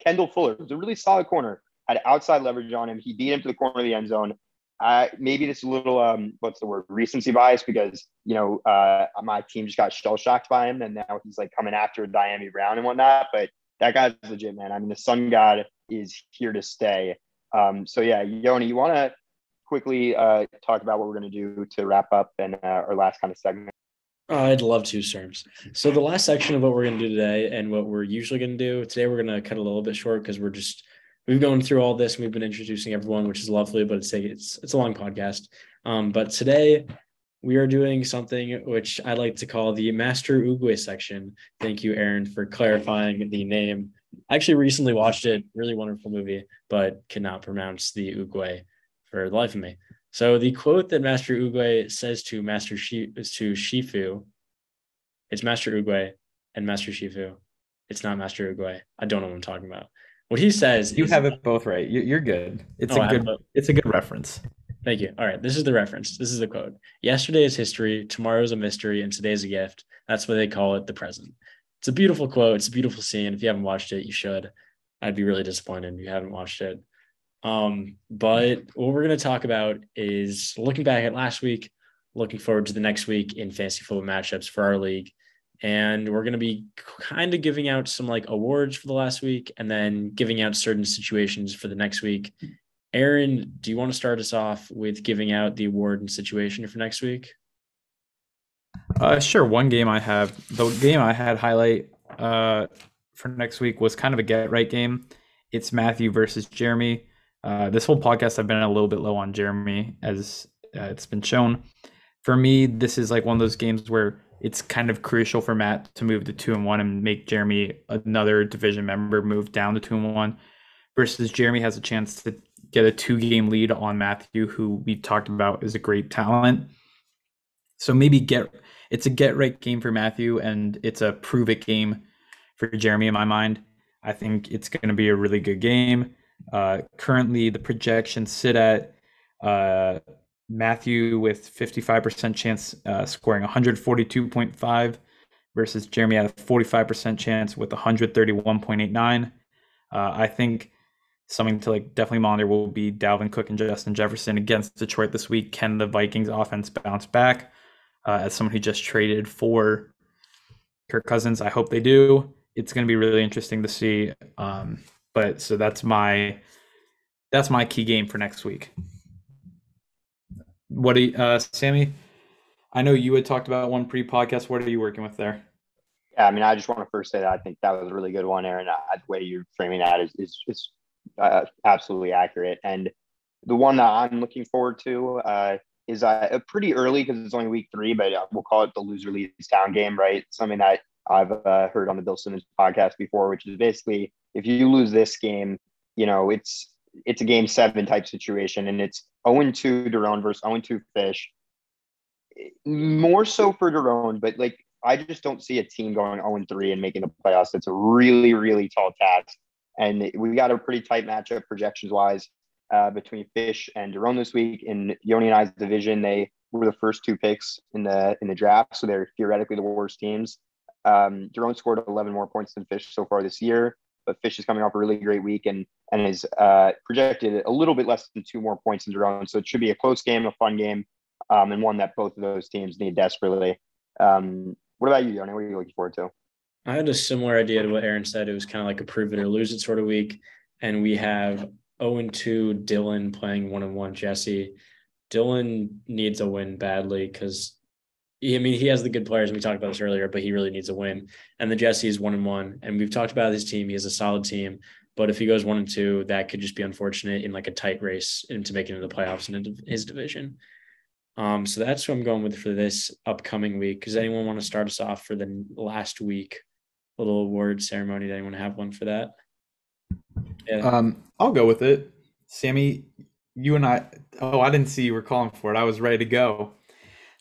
Kendall Fuller was a really solid corner, had outside leverage on him. He beat him to the corner of the end zone. Uh, maybe this a little um, what's the word recency bias because you know uh, my team just got shell shocked by him and now he's like coming after Dyami Brown and whatnot. But that guy's legit, man. I mean, the Sun God is here to stay. Um, so yeah, Yoni, you want to quickly uh, talk about what we're going to do to wrap up and uh, our last kind of segment? I'd love to, Serms. So the last section of what we're going to do today and what we're usually going to do today, we're going to cut a little bit short because we're just we've gone through all this and we've been introducing everyone, which is lovely, but it's a, it's it's a long podcast. Um, but today we are doing something which I like to call the Master Oogway section. Thank you, Aaron, for clarifying the name I actually recently watched it. Really wonderful movie, but cannot pronounce the Oogway for the life of me. So the quote that Master Oogway says to Master Shi is to Shifu. It's Master Oogway and Master Shifu. It's not Master Oogway. I don't know what I'm talking about. What he says. You have it both right. You're good. It's oh, a good. It's a good reference. Thank you. All right, this is the reference. This is the quote. Yesterday is history. Tomorrow is a mystery, and today is a gift. That's why they call it the present it's a beautiful quote. It's a beautiful scene. If you haven't watched it, you should. I'd be really disappointed if you haven't watched it. Um, but what we're going to talk about is looking back at last week, looking forward to the next week in fantasy football matchups for our league. And we're going to be kind of giving out some like awards for the last week and then giving out certain situations for the next week. Aaron, do you want to start us off with giving out the award and situation for next week? Uh, sure. One game I have, the game I had highlight uh, for next week was kind of a get right game. It's Matthew versus Jeremy. Uh, this whole podcast, I've been a little bit low on Jeremy, as uh, it's been shown. For me, this is like one of those games where it's kind of crucial for Matt to move to two and one and make Jeremy another division member move down to two and one. Versus Jeremy has a chance to get a two game lead on Matthew, who we talked about is a great talent. So maybe get it's a get right game for Matthew, and it's a prove it game for Jeremy in my mind. I think it's going to be a really good game. Uh, currently, the projections sit at uh, Matthew with 55% chance uh, scoring 142.5 versus Jeremy at a 45% chance with 131.89. Uh, I think something to like definitely monitor will be Dalvin Cook and Justin Jefferson against Detroit this week. Can the Vikings offense bounce back? Uh, as someone who just traded for Kirk Cousins, I hope they do. It's going to be really interesting to see. Um, but so that's my that's my key game for next week. What do you, uh, Sammy? I know you had talked about one pre-podcast. What are you working with there? Yeah, I mean, I just want to first say that I think that was a really good one, Aaron. Uh, the way you're framing that is is, is uh, absolutely accurate. And the one that I'm looking forward to uh, is uh, pretty early because it's only week three, but uh, we'll call it the loser leaves town game, right? Something that I've uh, heard on the Bill Simmons podcast before, which is basically if you lose this game, you know, it's it's a game seven type situation, and it's 0 2 Daron versus 0 2 Fish. More so for Daron, but like I just don't see a team going 0 3 and making the playoffs. It's a really, really tall task. And we got a pretty tight matchup projections wise uh, between Fish and Daron this week. In Yoni and I's division, they were the first two picks in the in the draft, so they're theoretically the worst teams. Um, scored 11 more points than Fish so far this year, but Fish is coming off a really great week and and is uh, projected a little bit less than two more points than Daron. So it should be a close game, a fun game, um, and one that both of those teams need desperately. Um, what about you, Yoni? What are you looking forward to? I had a similar idea to what Aaron said. It was kind of like a prove it or lose it sort of week. And we have 0 2 Dylan playing 1 and 1 Jesse. Dylan needs a win badly because I mean he has the good players and we talked about this earlier, but he really needs a win. And the Jesse is one and one. And we've talked about his team. He has a solid team. But if he goes one and two, that could just be unfortunate in like a tight race into making the playoffs in his division. Um, so that's what I'm going with for this upcoming week. Does anyone want to start us off for the last week? little award ceremony. Does anyone have one for that? Yeah. Um, I'll go with it. Sammy, you and I. Oh, I didn't see you were calling for it. I was ready to go.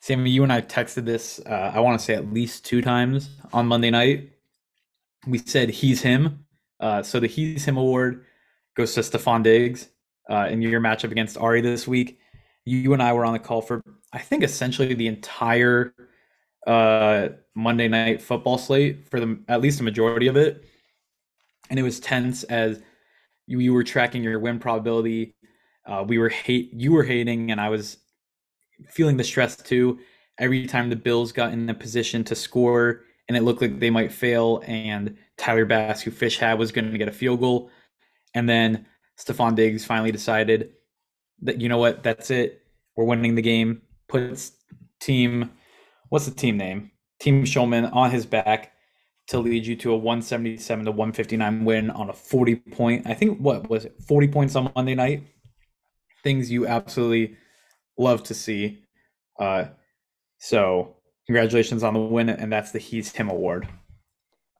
Sammy, you and I texted this. Uh, I want to say at least two times on Monday night. We said he's him. Uh, so the he's him award goes to Stefon Diggs uh, in your matchup against Ari this week. You and I were on the call for I think essentially the entire uh, Monday night football slate for the at least a majority of it, and it was tense as you, you were tracking your win probability. Uh, we were hate you were hating, and I was feeling the stress too. Every time the Bills got in a position to score, and it looked like they might fail, and Tyler Bass, who Fish had, was going to get a field goal, and then Stefon Diggs finally decided that you know what, that's it, we're winning the game. Puts team what's the team name? Team Shulman on his back to lead you to a 177 to 159 win on a 40 point. I think what was it? 40 points on Monday night. Things you absolutely love to see. Uh, so congratulations on the win, and that's the He's Him award.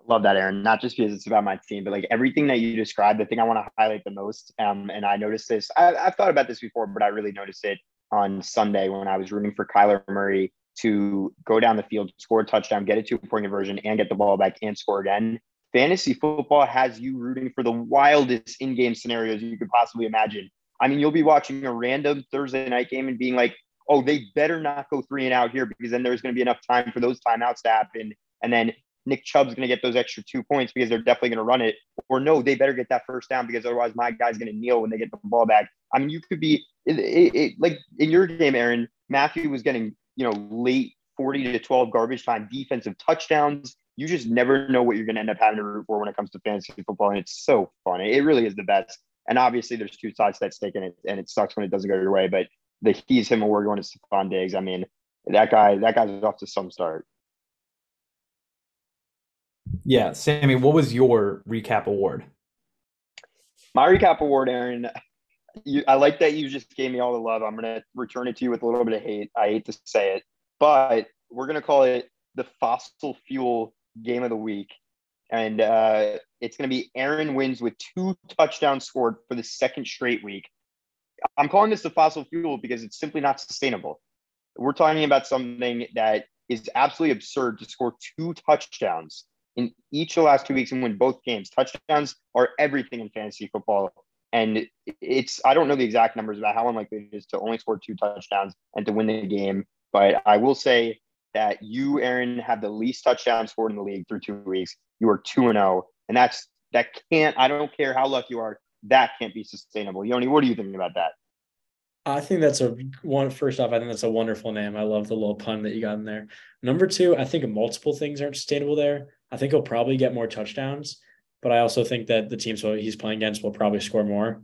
Love that, Aaron. Not just because it's about my team, but like everything that you described, the thing I want to highlight the most. Um, and I noticed this. I, I've thought about this before, but I really noticed it on Sunday when I was rooting for Kyler Murray to go down the field, score a touchdown, get it to a two point conversion, and get the ball back and score again. Fantasy football has you rooting for the wildest in game scenarios you could possibly imagine. I mean, you'll be watching a random Thursday night game and being like, oh, they better not go three and out here because then there's going to be enough time for those timeouts to happen. And then Nick Chubb's going to get those extra two points because they're definitely going to run it. Or no, they better get that first down because otherwise my guy's going to kneel when they get the ball back. I mean, you could be it, it, it, like in your game, Aaron. Matthew was getting you know, late 40 to 12 garbage time defensive touchdowns. You just never know what you're going to end up having to root for when it comes to fantasy football. And it's so fun. It really is the best. And obviously, there's two sides to that stake in it, and it sucks when it doesn't go your way. But the he's him award going to Stefon Diggs. I mean, that guy, that guy's off to some start. Yeah, Sammy, what was your recap award? My recap award, Aaron, you, I like that you just gave me all the love. I'm gonna return it to you with a little bit of hate. I hate to say it, but we're gonna call it the fossil fuel game of the week, and uh, it's gonna be Aaron wins with two touchdowns scored for the second straight week. I'm calling this the fossil fuel because it's simply not sustainable. We're talking about something that is absolutely absurd to score two touchdowns in each of the last two weeks and win both games. Touchdowns are everything in fantasy football. And it's, I don't know the exact numbers about how unlikely it is to only score two touchdowns and to win the game. But I will say that you, Aaron, have the least touchdowns scored in the league through two weeks. You are 2 and 0. And that's, that can't, I don't care how lucky you are, that can't be sustainable. Yoni, what do you think about that? I think that's a one. First off, I think that's a wonderful name. I love the little pun that you got in there. Number two, I think multiple things aren't sustainable there. I think he'll probably get more touchdowns, but I also think that the teams he's playing against will probably score more.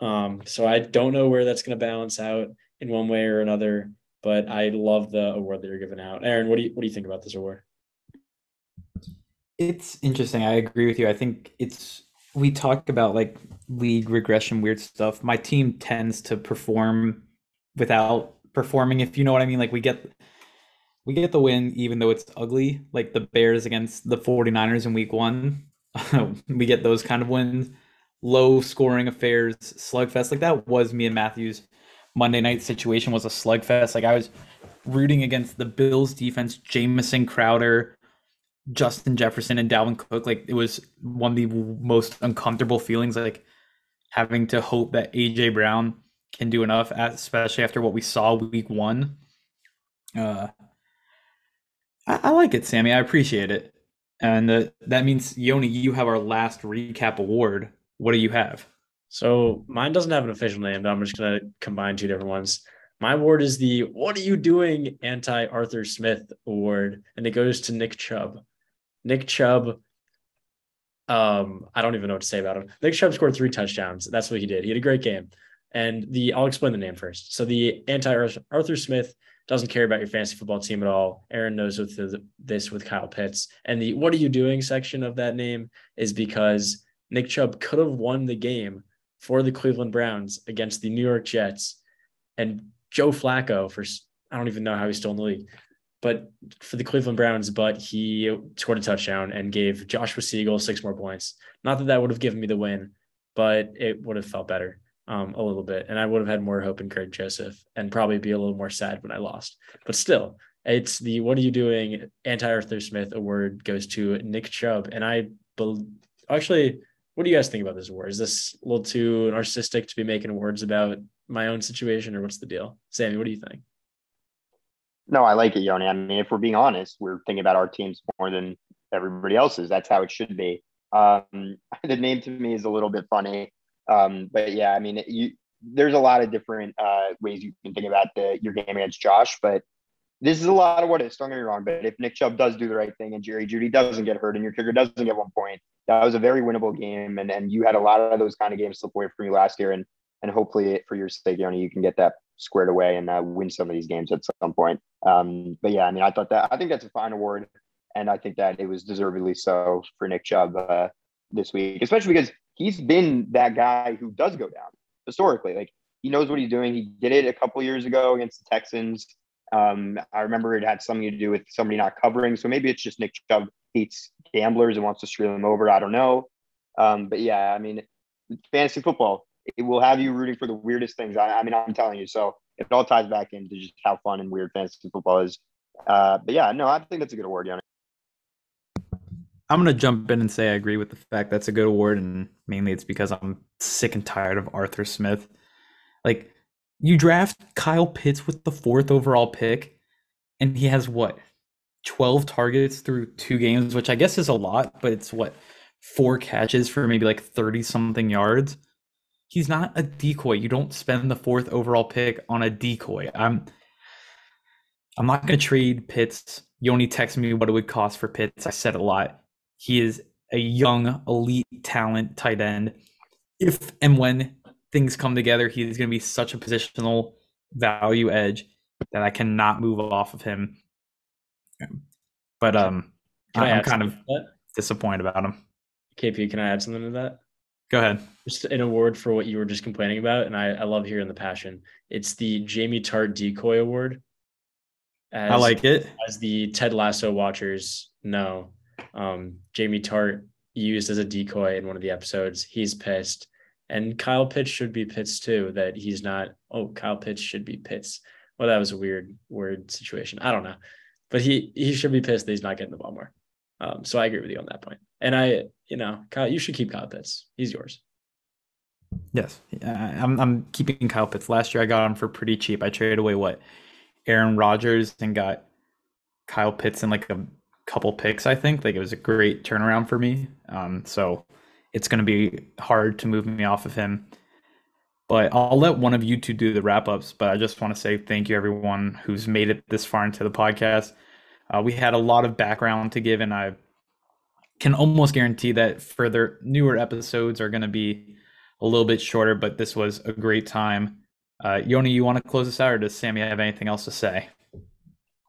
Um, so I don't know where that's going to balance out in one way or another, but I love the award that you're giving out. Aaron, what do you what do you think about this award? It's interesting. I agree with you. I think it's we talk about like league regression weird stuff. My team tends to perform without performing if you know what I mean. Like we get we get the win even though it's ugly, like the Bears against the 49ers in week 1. we get those kind of wins. Low scoring affairs, slugfest. Like that was me and Matthews Monday night situation was a slugfest. Like I was rooting against the Bills defense, Jamison Crowder, Justin Jefferson and Dalvin Cook, like it was one of the most uncomfortable feelings, like having to hope that AJ Brown can do enough, especially after what we saw week one. Uh, I, I like it, Sammy. I appreciate it, and uh, that means Yoni, you have our last recap award. What do you have? So mine doesn't have an official name, but I'm just gonna combine two different ones. My award is the "What are you doing?" anti Arthur Smith award, and it goes to Nick Chubb. Nick Chubb, um, I don't even know what to say about him. Nick Chubb scored three touchdowns. That's what he did. He had a great game. And the I'll explain the name first. So the anti Arthur Smith doesn't care about your fantasy football team at all. Aaron knows with the, this with Kyle Pitts. And the what are you doing section of that name is because Nick Chubb could have won the game for the Cleveland Browns against the New York Jets. And Joe Flacco, for I don't even know how he's still in the league, but for the Cleveland Browns, but he scored a touchdown and gave Joshua Siegel six more points. Not that that would have given me the win, but it would have felt better um, a little bit. And I would have had more hope in Greg Joseph and probably be a little more sad when I lost. But still, it's the what are you doing anti Arthur Smith award goes to Nick Chubb. And I be- actually, what do you guys think about this award? Is this a little too narcissistic to be making awards about my own situation or what's the deal? Sammy, what do you think? No, I like it, Yoni. I mean, if we're being honest, we're thinking about our teams more than everybody else's. That's how it should be. Um, the name to me is a little bit funny, um, but yeah, I mean, you, there's a lot of different uh, ways you can think about the, your game against Josh, but this is a lot of what it is. Don't get me wrong, but if Nick Chubb does do the right thing and Jerry Jeudy doesn't get hurt and your kicker doesn't get one point, that was a very winnable game, and and you had a lot of those kind of games slip away from you last year, and and hopefully for your sake, Yoni, you can get that squared away and uh, win some of these games at some point. Um, but yeah, I mean, I thought that I think that's a fine award, and I think that it was deservedly so for Nick Chubb uh, this week, especially because he's been that guy who does go down historically. Like he knows what he's doing. He did it a couple years ago against the Texans. Um, I remember it had something to do with somebody not covering. So maybe it's just Nick Chubb hates gamblers and wants to screw them over. I don't know. Um, but yeah, I mean, fantasy football, it will have you rooting for the weirdest things. I, I, mean, I'm telling you. So it all ties back into just how fun and weird fantasy football is. Uh, but yeah, no, I think that's a good award, Yanni. I'm gonna jump in and say I agree with the fact that's a good award, and mainly it's because I'm sick and tired of Arthur Smith. Like, you draft Kyle Pitts with the fourth overall pick, and he has what, 12 targets through two games, which I guess is a lot, but it's what, four catches for maybe like 30 something yards he's not a decoy. You don't spend the fourth overall pick on a decoy. I'm I'm not gonna trade Pitts. You only text me what it would cost for Pitts. I said a lot. He is a young elite talent tight end. If and when things come together, he's gonna be such a positional value edge that I cannot move off of him. But um I'm kind of disappointed about him. KP, can I add something to that? Go ahead. Just an award for what you were just complaining about, and I, I love hearing the passion. It's the Jamie Tartt Decoy Award. As, I like it. As the Ted Lasso watchers know, um, Jamie Tartt used as a decoy in one of the episodes. He's pissed, and Kyle Pitts should be pissed too. That he's not. Oh, Kyle Pitts should be pissed. Well, that was a weird, word situation. I don't know, but he he should be pissed that he's not getting the ball more. Um, so I agree with you on that point. And I, you know, Kyle, you should keep Kyle Pitts. He's yours. Yes, I'm. I'm keeping Kyle Pitts. Last year, I got him for pretty cheap. I traded away what Aaron Rodgers and got Kyle Pitts in like a couple picks. I think like it was a great turnaround for me. Um, so it's going to be hard to move me off of him. But I'll let one of you two do the wrap ups. But I just want to say thank you, everyone who's made it this far into the podcast. Uh, we had a lot of background to give, and I can almost guarantee that further newer episodes are going to be a little bit shorter. But this was a great time. Uh, Yoni, you want to close this out, or does Sammy have anything else to say?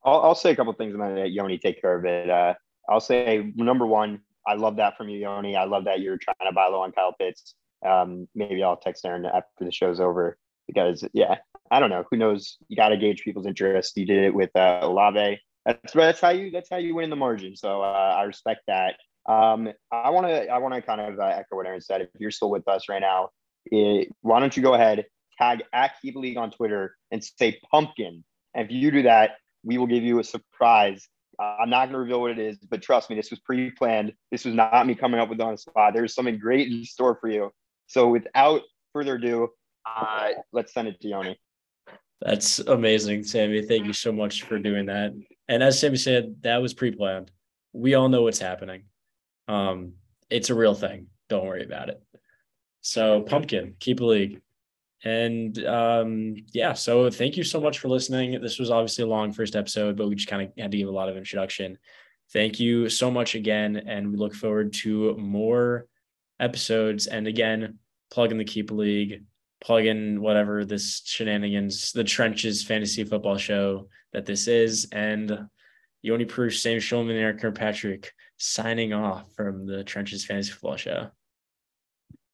I'll, I'll say a couple things and then Yoni take care of it. Uh, I'll say number one, I love that from you, Yoni. I love that you're trying to buy low on Kyle Pitts. Um, maybe I'll text Aaron after the show's over because yeah, I don't know. Who knows? You got to gauge people's interest. You did it with uh, Olave. That's that's how you that's how you win in the margin. So uh, I respect that. Um, I want to I want to kind of uh, echo what Aaron said. If you're still with us right now, it, why don't you go ahead tag at Keep League on Twitter and say pumpkin. And if you do that, we will give you a surprise I'm not going to reveal what it is, but trust me, this was pre-planned. This was not me coming up with on the spot. There's something great in store for you. So without further ado, uh, let's send it to Yoni. That's amazing, Sammy. Thank you so much for doing that. And as Sammy said, that was pre-planned. We all know what's happening. Um, it's a real thing. Don't worry about it. So, Pumpkin, keep a league. And um, yeah, so thank you so much for listening. This was obviously a long first episode, but we just kind of had to give a lot of introduction. Thank you so much again. And we look forward to more episodes. And again, plug in the Keep League, plug in whatever this shenanigans, the trenches fantasy football show that this is. And Yoni Prus, Sam Schulman, Eric Kirkpatrick signing off from the trenches fantasy football show.